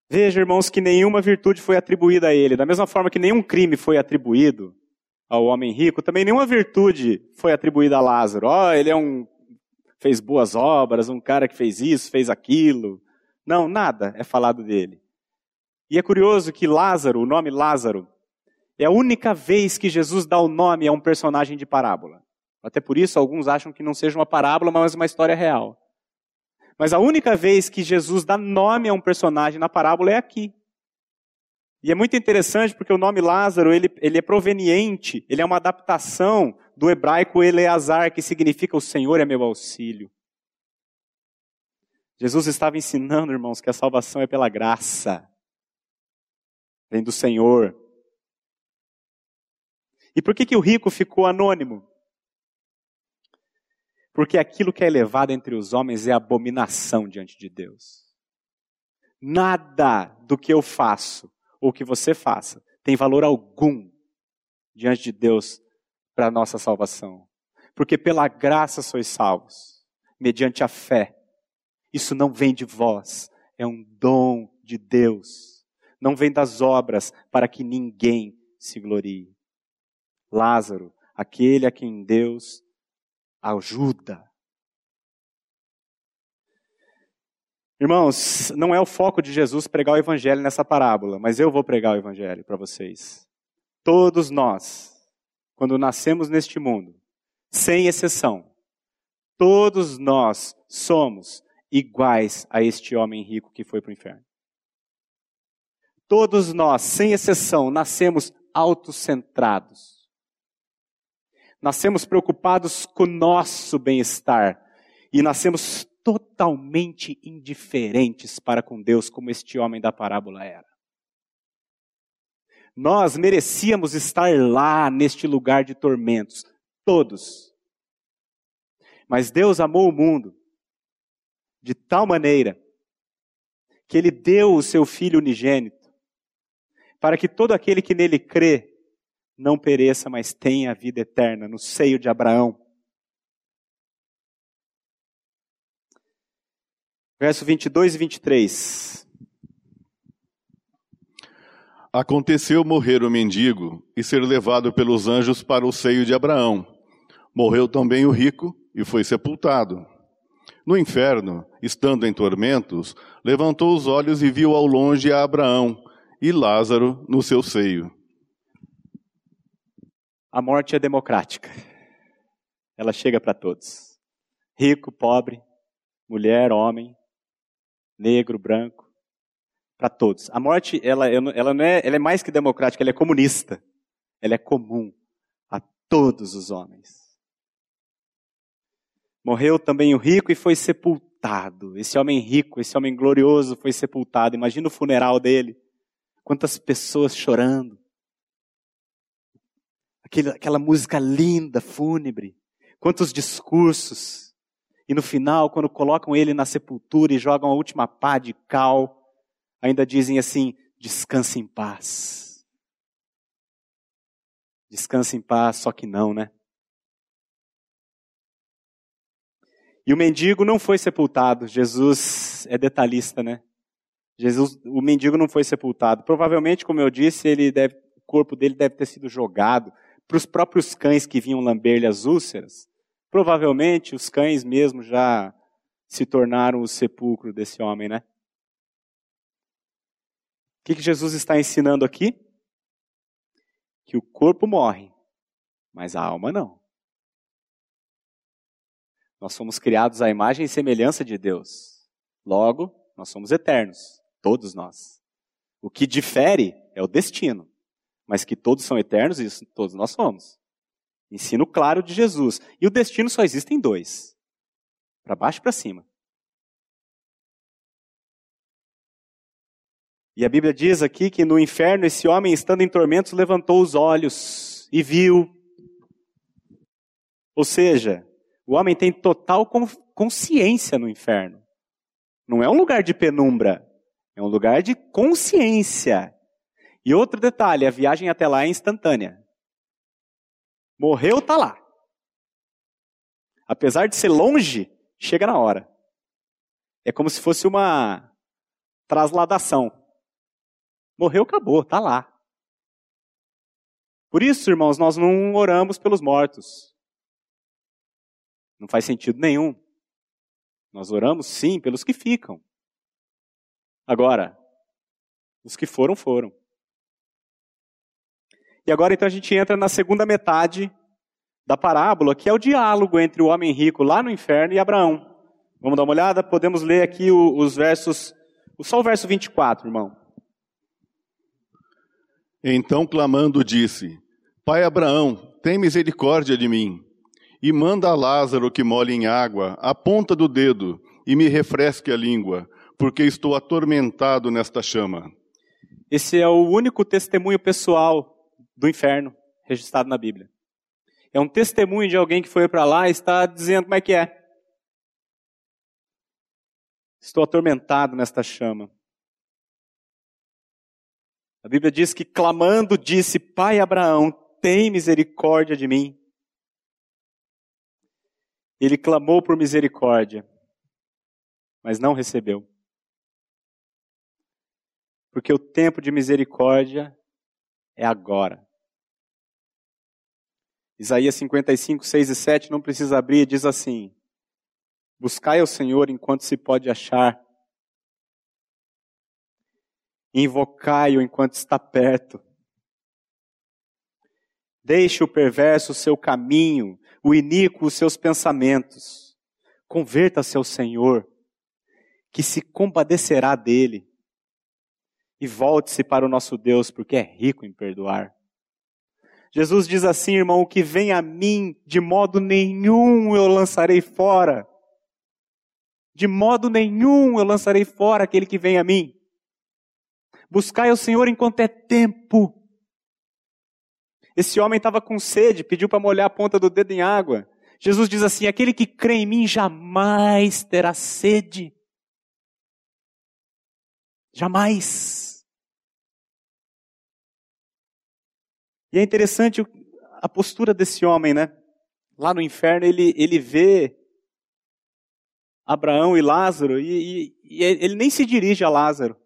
Veja, irmãos, que nenhuma virtude foi atribuída a ele. Da mesma forma que nenhum crime foi atribuído ao homem rico, também nenhuma virtude foi atribuída a Lázaro. Ó, oh, ele é um fez boas obras, um cara que fez isso, fez aquilo. Não, nada é falado dele. E é curioso que Lázaro, o nome Lázaro, é a única vez que Jesus dá o nome a um personagem de parábola. Até por isso, alguns acham que não seja uma parábola, mas uma história real. Mas a única vez que Jesus dá nome a um personagem na parábola é aqui. E é muito interessante porque o nome Lázaro, ele, ele é proveniente, ele é uma adaptação do hebraico Eleazar, que significa o Senhor é meu auxílio. Jesus estava ensinando, irmãos, que a salvação é pela graça. Vem do Senhor. E por que, que o rico ficou anônimo? Porque aquilo que é elevado entre os homens é abominação diante de Deus. Nada do que eu faço ou que você faça tem valor algum diante de Deus para a nossa salvação. Porque pela graça sois salvos, mediante a fé. Isso não vem de vós, é um dom de Deus. Não vem das obras para que ninguém se glorie. Lázaro, aquele a quem Deus ajuda. Irmãos, não é o foco de Jesus pregar o evangelho nessa parábola, mas eu vou pregar o evangelho para vocês. Todos nós, quando nascemos neste mundo, sem exceção, todos nós somos iguais a este homem rico que foi para o inferno. Todos nós, sem exceção, nascemos autocentrados. Nascemos preocupados com o nosso bem-estar e nascemos totalmente indiferentes para com Deus, como este homem da parábola era. Nós merecíamos estar lá, neste lugar de tormentos, todos. Mas Deus amou o mundo de tal maneira que Ele deu o seu Filho unigênito, para que todo aquele que nele crê não pereça, mas tenha a vida eterna no seio de Abraão. Verso 22 e 23. Aconteceu morrer o mendigo e ser levado pelos anjos para o seio de Abraão. Morreu também o rico e foi sepultado. No inferno, estando em tormentos, levantou os olhos e viu ao longe a Abraão e Lázaro no seu seio. A morte é democrática. Ela chega para todos. Rico, pobre, mulher, homem, negro, branco, para todos. A morte, ela, ela, não é, ela é mais que democrática, ela é comunista. Ela é comum a todos os homens. Morreu também o rico e foi sepultado. Esse homem rico, esse homem glorioso foi sepultado. Imagina o funeral dele. Quantas pessoas chorando. Aquele, aquela música linda, fúnebre. Quantos discursos. E no final, quando colocam ele na sepultura e jogam a última pá de cal, ainda dizem assim: descanse em paz. Descanse em paz, só que não, né? E o mendigo não foi sepultado. Jesus é detalhista, né? Jesus, o mendigo não foi sepultado. Provavelmente, como eu disse, ele deve, o corpo dele deve ter sido jogado para os próprios cães que vinham lamber-lhe as úlceras. Provavelmente os cães mesmo já se tornaram o sepulcro desse homem, né? O que, que Jesus está ensinando aqui? Que o corpo morre, mas a alma não. Nós somos criados à imagem e semelhança de Deus. Logo, nós somos eternos, todos nós. O que difere é o destino, mas que todos são eternos, isso todos nós somos. Ensino claro de Jesus. E o destino só existe em dois: para baixo e para cima. E a Bíblia diz aqui que no inferno esse homem, estando em tormentos, levantou os olhos e viu. Ou seja, o homem tem total consciência no inferno. Não é um lugar de penumbra, é um lugar de consciência. E outro detalhe, a viagem até lá é instantânea. Morreu, tá lá. Apesar de ser longe, chega na hora. É como se fosse uma trasladação. Morreu, acabou, tá lá. Por isso, irmãos, nós não oramos pelos mortos. Não faz sentido nenhum. Nós oramos sim pelos que ficam. Agora, os que foram, foram. E agora então a gente entra na segunda metade da parábola, que é o diálogo entre o homem rico lá no inferno e Abraão. Vamos dar uma olhada? Podemos ler aqui os versos, só o verso 24, irmão. Então clamando disse: Pai Abraão, tem misericórdia de mim, e manda a Lázaro que molhe em água a ponta do dedo e me refresque a língua, porque estou atormentado nesta chama. Esse é o único testemunho pessoal do inferno registrado na Bíblia. É um testemunho de alguém que foi para lá e está dizendo como é que é. Estou atormentado nesta chama. A Bíblia diz que clamando disse: Pai Abraão, tem misericórdia de mim. Ele clamou por misericórdia, mas não recebeu. Porque o tempo de misericórdia é agora. Isaías 55, 6 e 7, não precisa abrir, diz assim: Buscai ao Senhor enquanto se pode achar, invocai-o enquanto está perto. Deixe o perverso o seu caminho, o iníquo os seus pensamentos. Converta-se ao Senhor, que se compadecerá dele. E volte-se para o nosso Deus, porque é rico em perdoar. Jesus diz assim, irmão: o que vem a mim, de modo nenhum eu lançarei fora. De modo nenhum eu lançarei fora aquele que vem a mim. Buscai o Senhor enquanto é tempo. Esse homem estava com sede, pediu para molhar a ponta do dedo em água. Jesus diz assim: aquele que crê em mim jamais terá sede. Jamais. E é interessante a postura desse homem, né? Lá no inferno ele, ele vê Abraão e Lázaro e, e, e ele nem se dirige a Lázaro.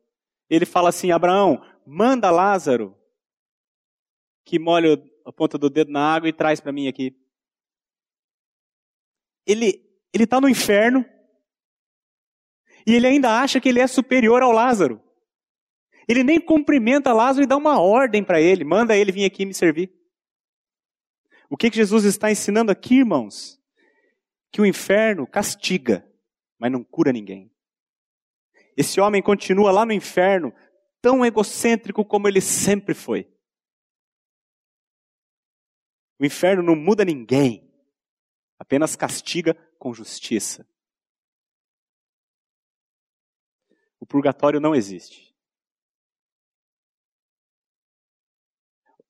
Ele fala assim: Abraão, manda Lázaro que molhe a ponta do dedo na água e traz para mim aqui. Ele ele está no inferno e ele ainda acha que ele é superior ao Lázaro. Ele nem cumprimenta Lázaro e dá uma ordem para ele, manda ele vir aqui me servir. O que, que Jesus está ensinando aqui, irmãos? Que o inferno castiga, mas não cura ninguém. Esse homem continua lá no inferno, tão egocêntrico como ele sempre foi. O inferno não muda ninguém, apenas castiga com justiça. O purgatório não existe.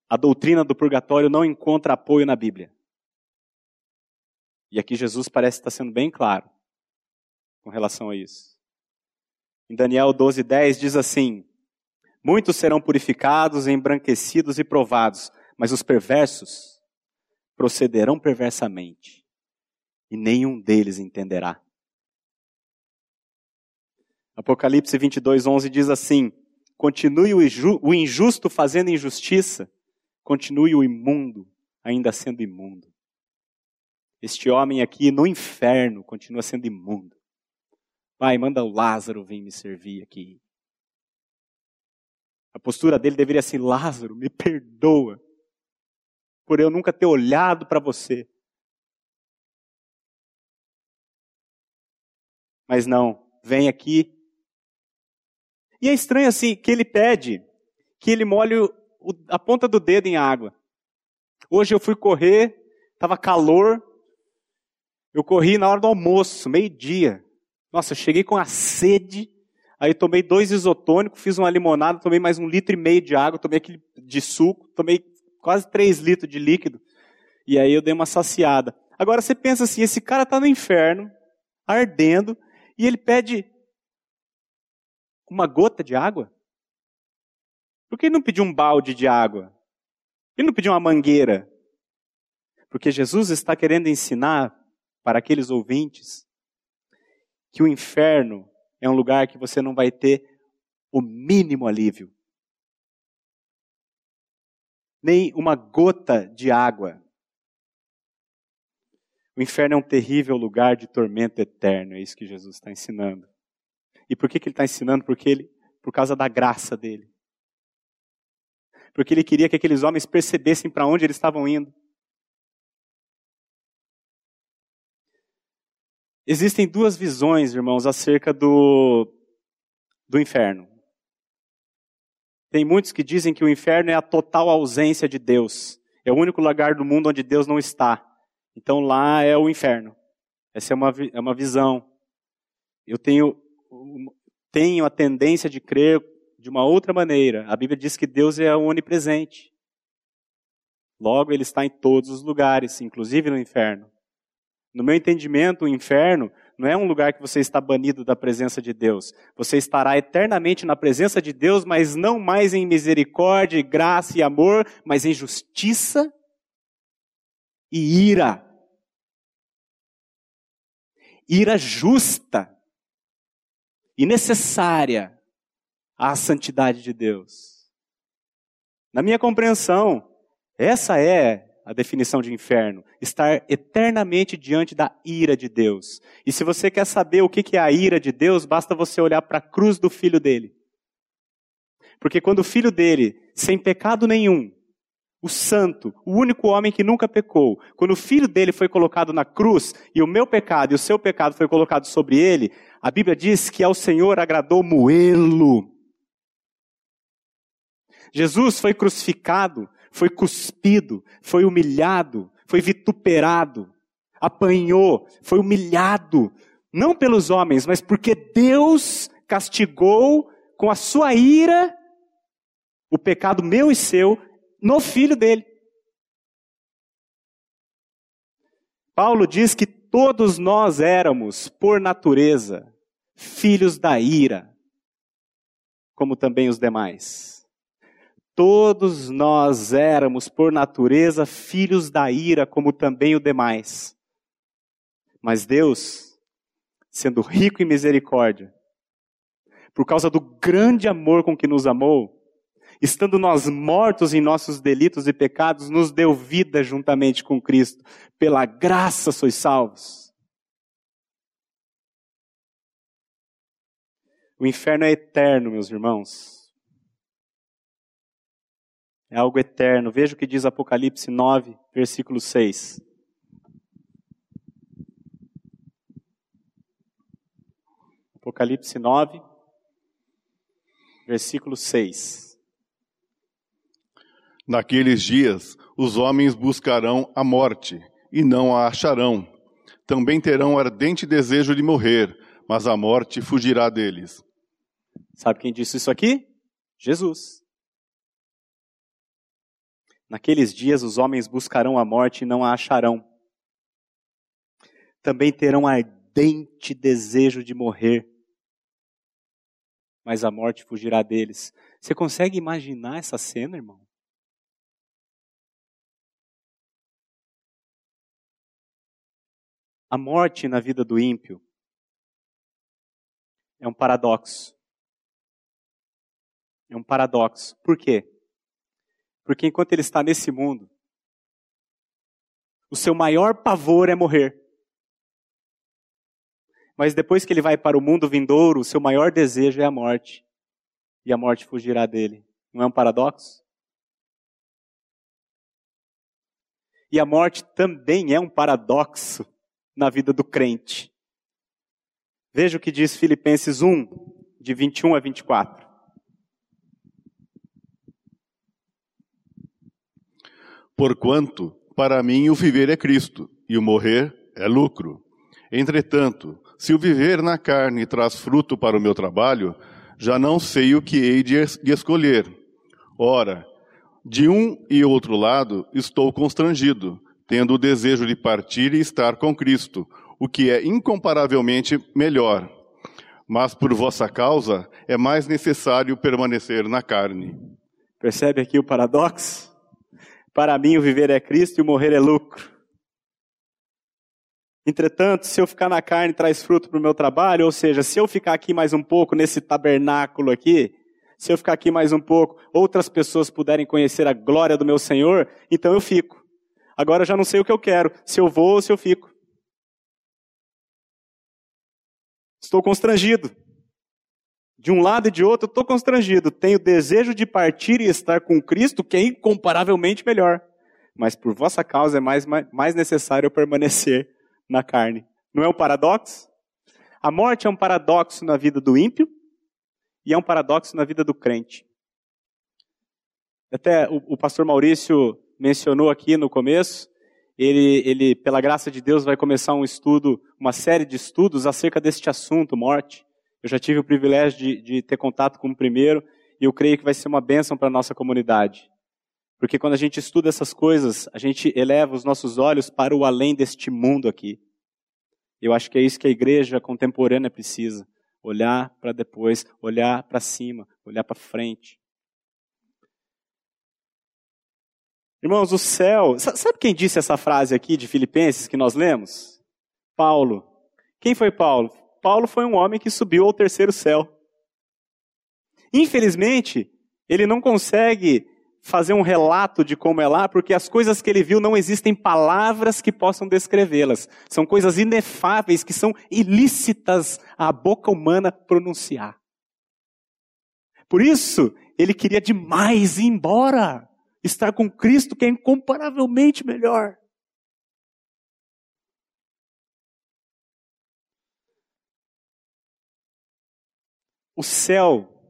A doutrina do purgatório não encontra apoio na Bíblia. E aqui Jesus parece estar sendo bem claro com relação a isso. Em Daniel 12:10 diz assim: Muitos serão purificados, embranquecidos e provados, mas os perversos procederão perversamente, e nenhum deles entenderá. Apocalipse 22, 11 diz assim: Continue o injusto fazendo injustiça, continue o imundo ainda sendo imundo. Este homem aqui no inferno continua sendo imundo. Pai, manda o Lázaro vir me servir aqui. A postura dele deveria ser: Lázaro, me perdoa por eu nunca ter olhado para você. Mas não, vem aqui. E é estranho assim que ele pede que ele molhe a ponta do dedo em água. Hoje eu fui correr, estava calor, eu corri na hora do almoço, meio-dia. Nossa, eu cheguei com a sede, aí tomei dois isotônicos, fiz uma limonada, tomei mais um litro e meio de água, tomei aquele de suco, tomei quase 3 litros de líquido. E aí eu dei uma saciada. Agora você pensa assim, esse cara está no inferno, ardendo, e ele pede uma gota de água? Por que ele não pediu um balde de água? Ele não pediu uma mangueira? Porque Jesus está querendo ensinar para aqueles ouvintes que o inferno é um lugar que você não vai ter o mínimo alívio nem uma gota de água. O inferno é um terrível lugar de tormento eterno, é isso que Jesus está ensinando. E por que, que ele está ensinando? Porque ele, por causa da graça dele. Porque ele queria que aqueles homens percebessem para onde eles estavam indo. Existem duas visões, irmãos, acerca do, do inferno. Tem muitos que dizem que o inferno é a total ausência de Deus. É o único lugar do mundo onde Deus não está. Então lá é o inferno. Essa é uma, é uma visão. Eu tenho, tenho a tendência de crer de uma outra maneira. A Bíblia diz que Deus é onipresente. Logo, Ele está em todos os lugares, inclusive no inferno. No meu entendimento, o inferno não é um lugar que você está banido da presença de Deus. Você estará eternamente na presença de Deus, mas não mais em misericórdia, graça e amor, mas em justiça e ira. Ira justa e necessária à santidade de Deus. Na minha compreensão, essa é a definição de inferno, estar eternamente diante da ira de Deus. E se você quer saber o que é a ira de Deus, basta você olhar para a cruz do filho dele. Porque quando o filho dele, sem pecado nenhum, o santo, o único homem que nunca pecou, quando o filho dele foi colocado na cruz e o meu pecado e o seu pecado foi colocado sobre ele, a Bíblia diz que ao Senhor agradou moê-lo. Jesus foi crucificado, foi cuspido, foi humilhado, foi vituperado, apanhou, foi humilhado, não pelos homens, mas porque Deus castigou com a sua ira o pecado meu e seu no filho dele. Paulo diz que todos nós éramos, por natureza, filhos da ira, como também os demais. Todos nós éramos, por natureza, filhos da ira, como também os demais. Mas Deus, sendo rico em misericórdia, por causa do grande amor com que nos amou, estando nós mortos em nossos delitos e pecados, nos deu vida juntamente com Cristo. Pela graça sois salvos. O inferno é eterno, meus irmãos. É algo eterno. Veja o que diz Apocalipse 9, versículo 6. Apocalipse 9, versículo 6. Naqueles dias, os homens buscarão a morte e não a acharão. Também terão ardente desejo de morrer, mas a morte fugirá deles. Sabe quem disse isso aqui? Jesus. Naqueles dias os homens buscarão a morte e não a acharão. Também terão ardente desejo de morrer, mas a morte fugirá deles. Você consegue imaginar essa cena, irmão? A morte na vida do ímpio é um paradoxo. É um paradoxo. Por quê? Porque enquanto ele está nesse mundo, o seu maior pavor é morrer. Mas depois que ele vai para o mundo vindouro, o seu maior desejo é a morte. E a morte fugirá dele. Não é um paradoxo? E a morte também é um paradoxo na vida do crente. Veja o que diz Filipenses 1, de 21 a 24. Porquanto, para mim, o viver é Cristo, e o morrer é lucro. Entretanto, se o viver na carne traz fruto para o meu trabalho, já não sei o que hei de escolher. Ora, de um e outro lado estou constrangido, tendo o desejo de partir e estar com Cristo, o que é incomparavelmente melhor. Mas por vossa causa é mais necessário permanecer na carne. Percebe aqui o paradoxo? Para mim o viver é Cristo e o morrer é lucro. Entretanto, se eu ficar na carne traz fruto para o meu trabalho, ou seja, se eu ficar aqui mais um pouco nesse tabernáculo aqui, se eu ficar aqui mais um pouco, outras pessoas puderem conhecer a glória do meu Senhor, então eu fico. Agora eu já não sei o que eu quero, se eu vou ou se eu fico. Estou constrangido. De um lado e de outro, estou constrangido. Tenho desejo de partir e estar com Cristo, que é incomparavelmente melhor. Mas por vossa causa é mais, mais necessário eu permanecer na carne. Não é um paradoxo? A morte é um paradoxo na vida do ímpio e é um paradoxo na vida do crente. Até o, o pastor Maurício mencionou aqui no começo, ele, ele, pela graça de Deus, vai começar um estudo, uma série de estudos acerca deste assunto, morte. Eu já tive o privilégio de, de ter contato com o primeiro, e eu creio que vai ser uma bênção para a nossa comunidade. Porque quando a gente estuda essas coisas, a gente eleva os nossos olhos para o além deste mundo aqui. Eu acho que é isso que a igreja contemporânea precisa. Olhar para depois, olhar para cima, olhar para frente. Irmãos, o céu. Sabe quem disse essa frase aqui de Filipenses que nós lemos? Paulo. Quem foi Paulo? Paulo foi um homem que subiu ao terceiro céu. Infelizmente, ele não consegue fazer um relato de como é lá, porque as coisas que ele viu não existem palavras que possam descrevê-las. São coisas inefáveis que são ilícitas à boca humana pronunciar. Por isso, ele queria demais ir embora. Estar com Cristo, que é incomparavelmente melhor. O céu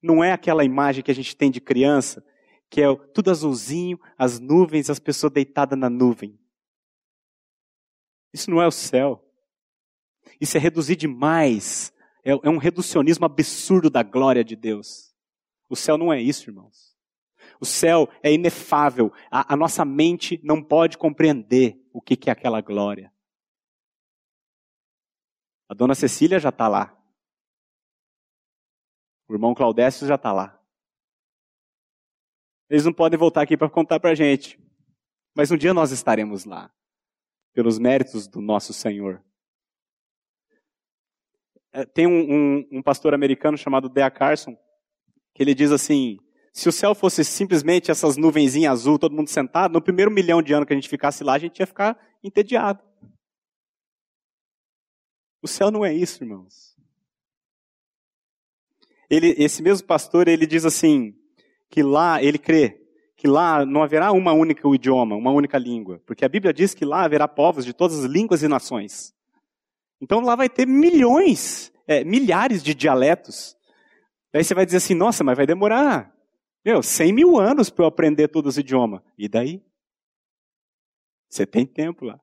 não é aquela imagem que a gente tem de criança, que é tudo azulzinho, as nuvens, as pessoas deitadas na nuvem. Isso não é o céu. Isso é reduzir demais. É, é um reducionismo absurdo da glória de Deus. O céu não é isso, irmãos. O céu é inefável. A, a nossa mente não pode compreender o que, que é aquela glória. A dona Cecília já está lá. O irmão Claudécio já está lá. Eles não podem voltar aqui para contar para a gente. Mas um dia nós estaremos lá. Pelos méritos do nosso Senhor. É, tem um, um, um pastor americano chamado Dea Carson, que ele diz assim: se o céu fosse simplesmente essas nuvenzinhas azul, todo mundo sentado, no primeiro milhão de anos que a gente ficasse lá, a gente ia ficar entediado. O céu não é isso, irmãos ele, esse mesmo pastor, ele diz assim, que lá, ele crê, que lá não haverá uma única idioma, uma única língua, porque a Bíblia diz que lá haverá povos de todas as línguas e nações. Então lá vai ter milhões, é, milhares de dialetos. Daí você vai dizer assim, nossa, mas vai demorar, meu, 100 mil anos para eu aprender todos os idiomas. E daí? Você tem tempo lá.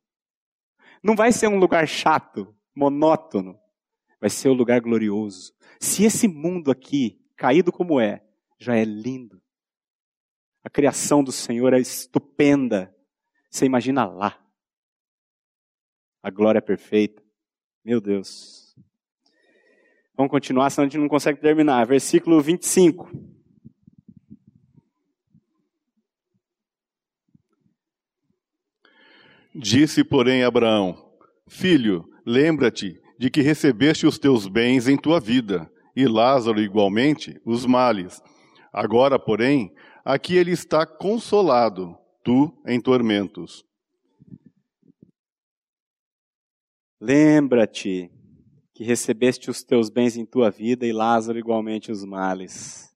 Não vai ser um lugar chato, monótono. Vai ser um lugar glorioso. Se esse mundo aqui, caído como é, já é lindo, a criação do Senhor é estupenda, você imagina lá. A glória é perfeita. Meu Deus. Vamos continuar, senão a gente não consegue terminar. Versículo 25. Disse, porém, Abraão: Filho, lembra-te de que recebeste os teus bens em tua vida, e Lázaro igualmente os males. Agora, porém, aqui ele está consolado, tu em tormentos. Lembra-te que recebeste os teus bens em tua vida e Lázaro igualmente os males.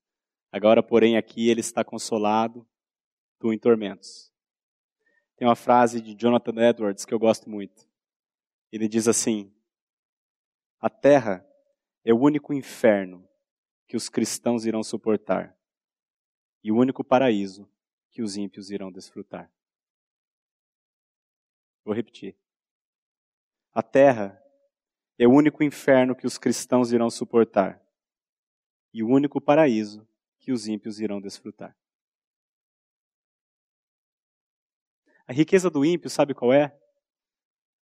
Agora, porém, aqui ele está consolado, tu em tormentos. Tem uma frase de Jonathan Edwards que eu gosto muito. Ele diz assim: a terra é o único inferno que os cristãos irão suportar e o único paraíso que os ímpios irão desfrutar. Vou repetir. A terra é o único inferno que os cristãos irão suportar e o único paraíso que os ímpios irão desfrutar. A riqueza do ímpio, sabe qual é?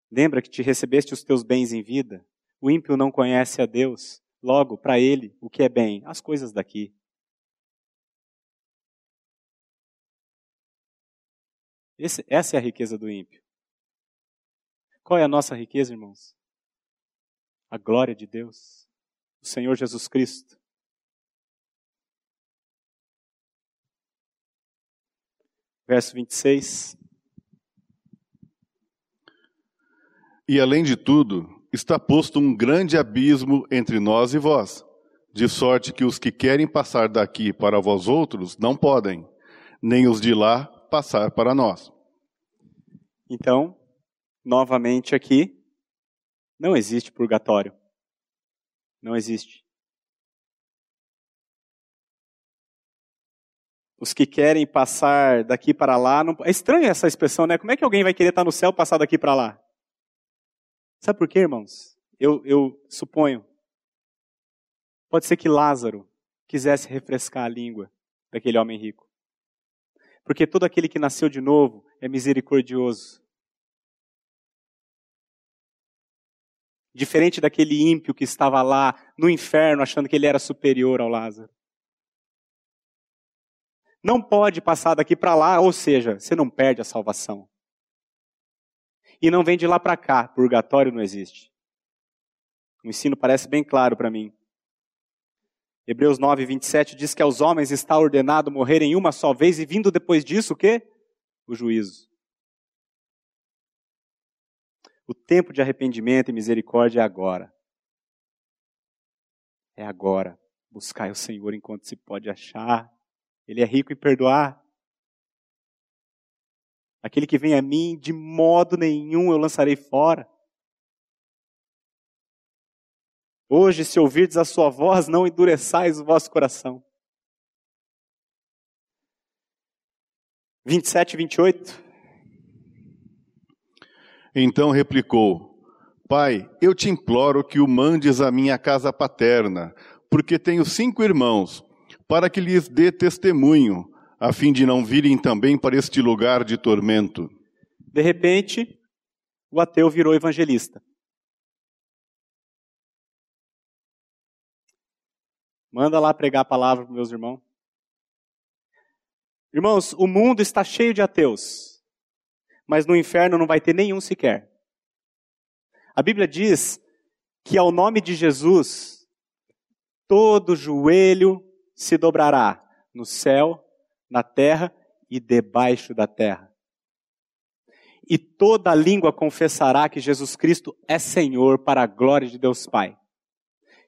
Lembra que te recebeste os teus bens em vida o ímpio não conhece a Deus, logo, para ele, o que é bem? As coisas daqui. Esse, essa é a riqueza do ímpio. Qual é a nossa riqueza, irmãos? A glória de Deus, o Senhor Jesus Cristo. Verso 26. E além de tudo, está posto um grande abismo entre nós e vós, de sorte que os que querem passar daqui para vós outros não podem, nem os de lá passar para nós. Então, novamente aqui, não existe purgatório. Não existe. Os que querem passar daqui para lá. Não... É estranha essa expressão, né? Como é que alguém vai querer estar no céu passar daqui para lá? Sabe por quê, irmãos? Eu, eu suponho. Pode ser que Lázaro quisesse refrescar a língua daquele homem rico. Porque todo aquele que nasceu de novo é misericordioso. Diferente daquele ímpio que estava lá no inferno achando que ele era superior ao Lázaro. Não pode passar daqui para lá, ou seja, você não perde a salvação e não vem de lá para cá. Purgatório não existe. O ensino parece bem claro para mim. Hebreus 9, 27 diz que aos homens está ordenado morrerem uma só vez e vindo depois disso o quê? O juízo. O tempo de arrependimento e misericórdia é agora. É agora. Buscai o Senhor enquanto se pode achar. Ele é rico em perdoar. Aquele que vem a mim, de modo nenhum eu lançarei fora. Hoje, se ouvirdes a sua voz, não endureçais o vosso coração. 27 e 28. Então replicou: Pai, eu te imploro que o mandes à minha casa paterna, porque tenho cinco irmãos, para que lhes dê testemunho, a fim de não virem também para este lugar de tormento. De repente, o ateu virou evangelista. Manda lá pregar a palavra para meus irmãos. Irmãos, o mundo está cheio de ateus, mas no inferno não vai ter nenhum sequer. A Bíblia diz que ao nome de Jesus, todo joelho se dobrará no céu, na terra e debaixo da terra. E toda língua confessará que Jesus Cristo é Senhor para a glória de Deus Pai.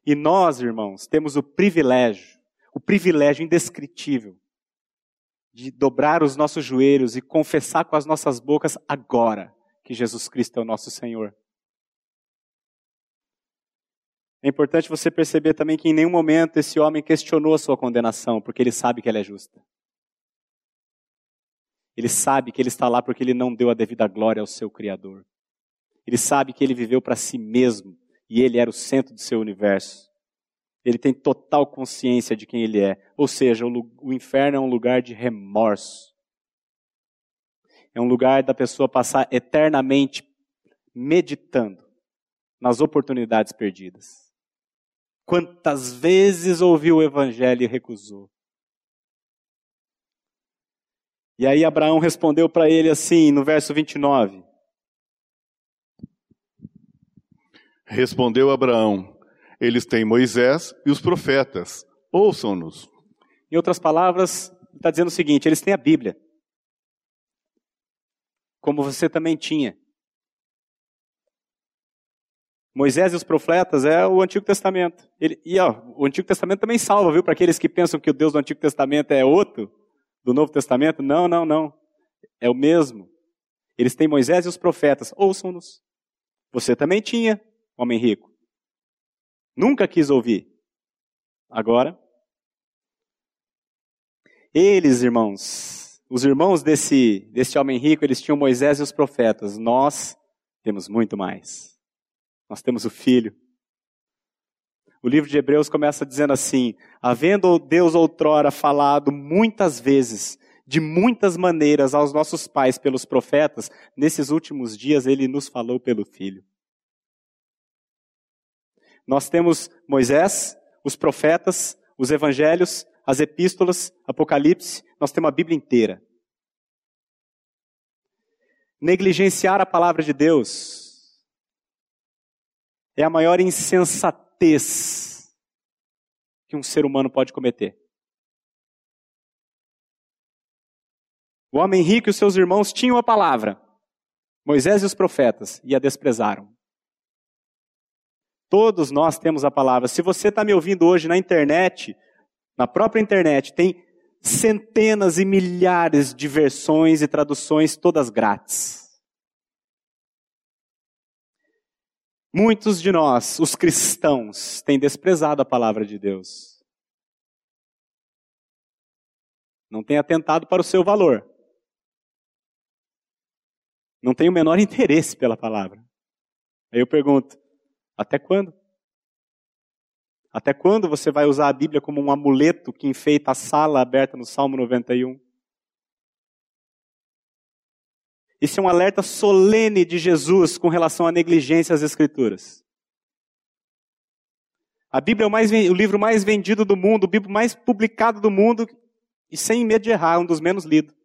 E nós, irmãos, temos o privilégio, o privilégio indescritível, de dobrar os nossos joelhos e confessar com as nossas bocas agora que Jesus Cristo é o nosso Senhor. É importante você perceber também que em nenhum momento esse homem questionou a sua condenação, porque ele sabe que ela é justa. Ele sabe que ele está lá porque ele não deu a devida glória ao seu Criador. Ele sabe que ele viveu para si mesmo e ele era o centro do seu universo. Ele tem total consciência de quem ele é. Ou seja, o, o inferno é um lugar de remorso. É um lugar da pessoa passar eternamente meditando nas oportunidades perdidas. Quantas vezes ouviu o evangelho e recusou? E aí Abraão respondeu para ele assim, no verso 29. Respondeu Abraão: Eles têm Moisés e os profetas. Ouçam-nos. Em outras palavras, está dizendo o seguinte: eles têm a Bíblia. Como você também tinha. Moisés e os profetas é o Antigo Testamento. Ele, e ó, o Antigo Testamento também salva, viu? Para aqueles que pensam que o Deus do Antigo Testamento é outro do Novo Testamento. Não, não, não. É o mesmo. Eles têm Moisés e os profetas. Ouçam-nos. Você também tinha homem rico. Nunca quis ouvir. Agora, eles, irmãos, os irmãos desse, desse homem rico, eles tinham Moisés e os profetas. Nós temos muito mais. Nós temos o Filho. O livro de Hebreus começa dizendo assim: Havendo Deus outrora falado muitas vezes, de muitas maneiras aos nossos pais pelos profetas, nesses últimos dias ele nos falou pelo Filho. Nós temos Moisés, os profetas, os evangelhos, as epístolas, Apocalipse, nós temos a Bíblia inteira. Negligenciar a palavra de Deus é a maior insensatez que um ser humano pode cometer. O homem rico e os seus irmãos tinham a palavra, Moisés e os profetas, e a desprezaram. Todos nós temos a palavra. Se você está me ouvindo hoje na internet, na própria internet, tem centenas e milhares de versões e traduções, todas grátis. Muitos de nós, os cristãos, têm desprezado a palavra de Deus. Não têm atentado para o seu valor. Não tem o menor <laughs> interesse pela palavra. Aí eu pergunto: até quando? Até quando você vai usar a Bíblia como um amuleto que enfeita a sala aberta no Salmo 91? Isso é um alerta solene de Jesus com relação à negligência às Escrituras. A Bíblia é o, mais, o livro mais vendido do mundo, o livro mais publicado do mundo, e sem medo de errar, um dos menos lidos.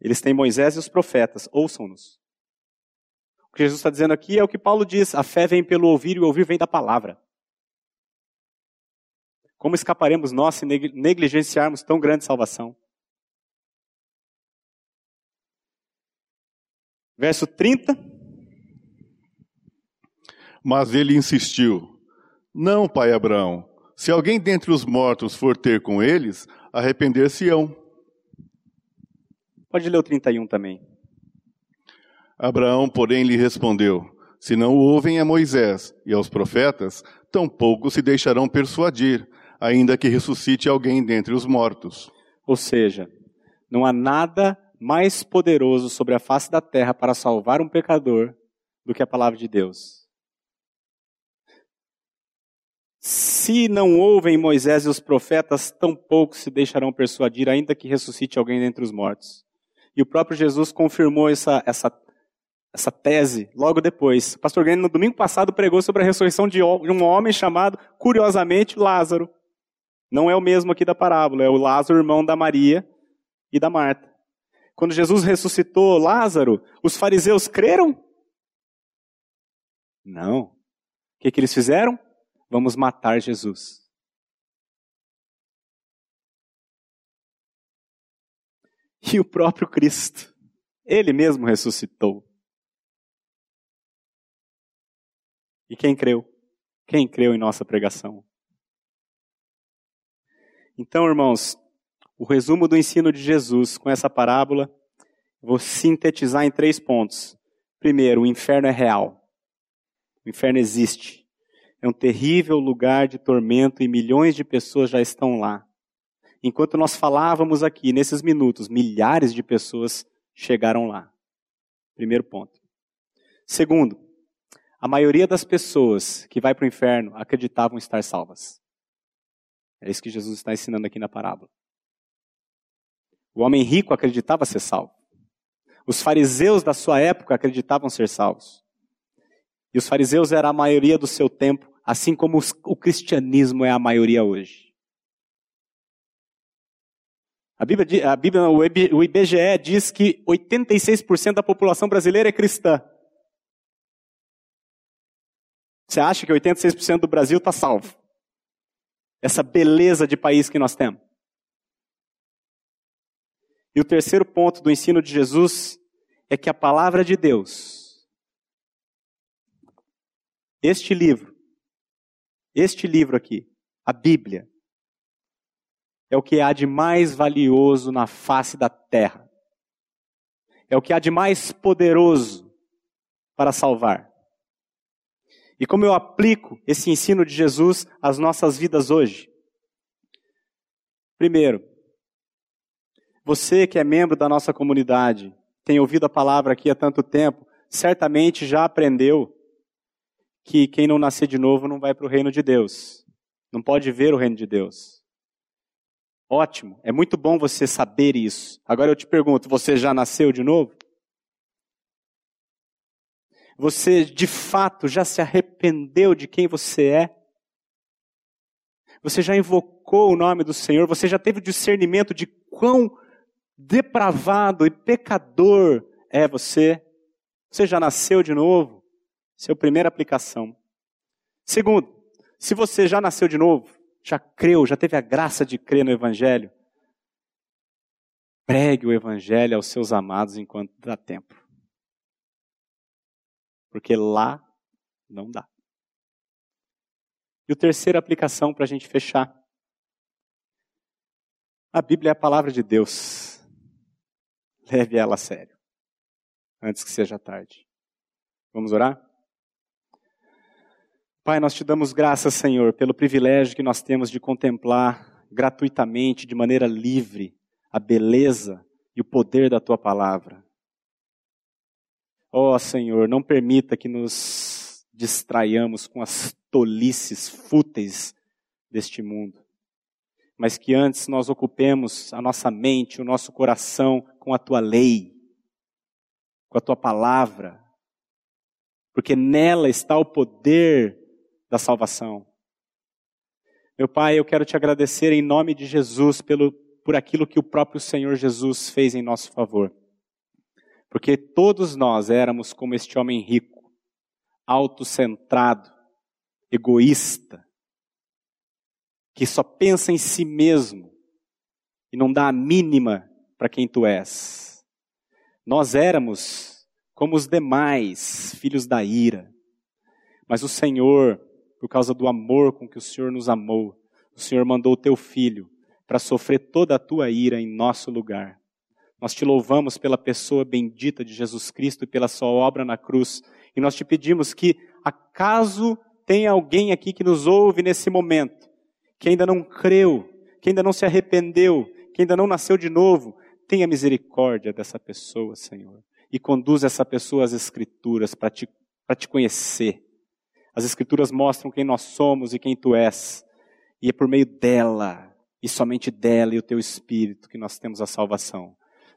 Eles têm Moisés e os profetas, ouçam-nos. O que Jesus está dizendo aqui é o que Paulo diz: a fé vem pelo ouvir e o ouvir vem da palavra. Como escaparemos nós se negligenciarmos tão grande salvação? Verso 30. Mas ele insistiu: Não, pai Abraão. Se alguém dentre os mortos for ter com eles, arrepender-se-ão. Pode ler o 31 também. Abraão, porém, lhe respondeu: Se não ouvem a Moisés e aos profetas, tampouco se deixarão persuadir, ainda que ressuscite alguém dentre os mortos. Ou seja, não há nada mais poderoso sobre a face da terra para salvar um pecador do que a palavra de Deus. Se não ouvem Moisés e os profetas, tampouco se deixarão persuadir, ainda que ressuscite alguém dentre os mortos. E o próprio Jesus confirmou essa, essa, essa tese logo depois. O pastor Grêmio, no domingo passado, pregou sobre a ressurreição de um homem chamado, curiosamente, Lázaro. Não é o mesmo aqui da parábola, é o Lázaro, irmão da Maria e da Marta. Quando Jesus ressuscitou Lázaro, os fariseus creram? Não. O que, que eles fizeram? Vamos matar Jesus. E o próprio Cristo, ele mesmo ressuscitou. E quem creu? Quem creu em nossa pregação? Então, irmãos, o resumo do ensino de Jesus com essa parábola, vou sintetizar em três pontos. Primeiro, o inferno é real. O inferno existe. É um terrível lugar de tormento e milhões de pessoas já estão lá. Enquanto nós falávamos aqui, nesses minutos, milhares de pessoas chegaram lá. Primeiro ponto. Segundo, a maioria das pessoas que vai para o inferno acreditavam estar salvas. É isso que Jesus está ensinando aqui na parábola. O homem rico acreditava ser salvo. Os fariseus da sua época acreditavam ser salvos. E os fariseus era a maioria do seu tempo, assim como o cristianismo é a maioria hoje. A Bíblia, a Bíblia o IBGE diz que 86% da população brasileira é cristã. Você acha que 86% do Brasil está salvo? Essa beleza de país que nós temos. E o terceiro ponto do ensino de Jesus é que a palavra de Deus, este livro, este livro aqui, a Bíblia, é o que há de mais valioso na face da terra. É o que há de mais poderoso para salvar. E como eu aplico esse ensino de Jesus às nossas vidas hoje? Primeiro, você que é membro da nossa comunidade, tem ouvido a palavra aqui há tanto tempo, certamente já aprendeu que quem não nascer de novo não vai para o reino de Deus. Não pode ver o reino de Deus. Ótimo, é muito bom você saber isso. Agora eu te pergunto: você já nasceu de novo? Você de fato já se arrependeu de quem você é? Você já invocou o nome do Senhor? Você já teve o discernimento de quão depravado e pecador é você? Você já nasceu de novo? Essa é primeira aplicação. Segundo, se você já nasceu de novo, já creu, já teve a graça de crer no Evangelho, pregue o Evangelho aos seus amados enquanto dá tempo. Porque lá não dá. E a terceira aplicação para a gente fechar. A Bíblia é a palavra de Deus. Leve ela a sério, antes que seja tarde. Vamos orar? Pai, nós te damos graças, Senhor, pelo privilégio que nós temos de contemplar gratuitamente, de maneira livre, a beleza e o poder da tua palavra. Ó oh, Senhor, não permita que nos distraiamos com as tolices fúteis deste mundo mas que antes nós ocupemos a nossa mente, o nosso coração com a tua lei, com a tua palavra, porque nela está o poder da salvação. Meu Pai, eu quero te agradecer em nome de Jesus pelo, por aquilo que o próprio Senhor Jesus fez em nosso favor. Porque todos nós éramos como este homem rico, autocentrado, egoísta, que só pensa em si mesmo e não dá a mínima para quem tu és. Nós éramos como os demais, filhos da ira. Mas o Senhor, por causa do amor com que o Senhor nos amou, o Senhor mandou o teu filho para sofrer toda a tua ira em nosso lugar. Nós te louvamos pela pessoa bendita de Jesus Cristo e pela sua obra na cruz. E nós te pedimos que, acaso tenha alguém aqui que nos ouve nesse momento, que ainda não creu, que ainda não se arrependeu, que ainda não nasceu de novo, tenha misericórdia dessa pessoa, Senhor. E conduza essa pessoa às Escrituras para te, te conhecer. As Escrituras mostram quem nós somos e quem tu és. E é por meio dela, e somente dela e o teu Espírito, que nós temos a salvação.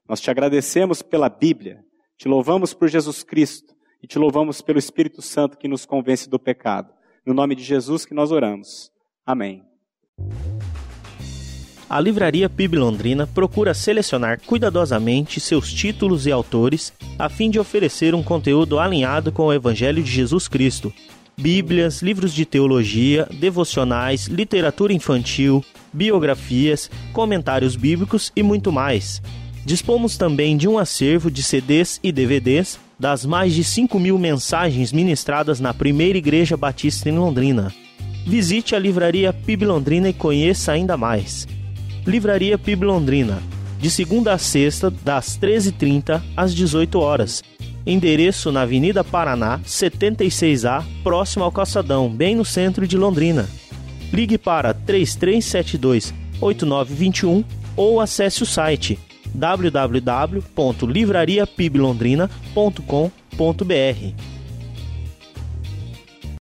Nós te agradecemos pela Bíblia, te louvamos por Jesus Cristo e te louvamos pelo Espírito Santo que nos convence do pecado. No nome de Jesus que nós oramos. Amém. A Livraria PIB Londrina procura selecionar cuidadosamente seus títulos e autores a fim de oferecer um conteúdo alinhado com o Evangelho de Jesus Cristo. Bíblias, livros de teologia, devocionais, literatura infantil, biografias, comentários bíblicos e muito mais. Dispomos também de um acervo de CDs e DVDs das mais de 5 mil mensagens ministradas na primeira Igreja Batista em Londrina. Visite a Livraria PIB Londrina e conheça ainda mais. Livraria PIB Londrina, de segunda a sexta, das 13h30 às 18 horas. Endereço na Avenida Paraná, 76A, próximo ao Calçadão, bem no centro de Londrina. Ligue para 3372 8921 ou acesse o site www.livrariapiblondrina.com.br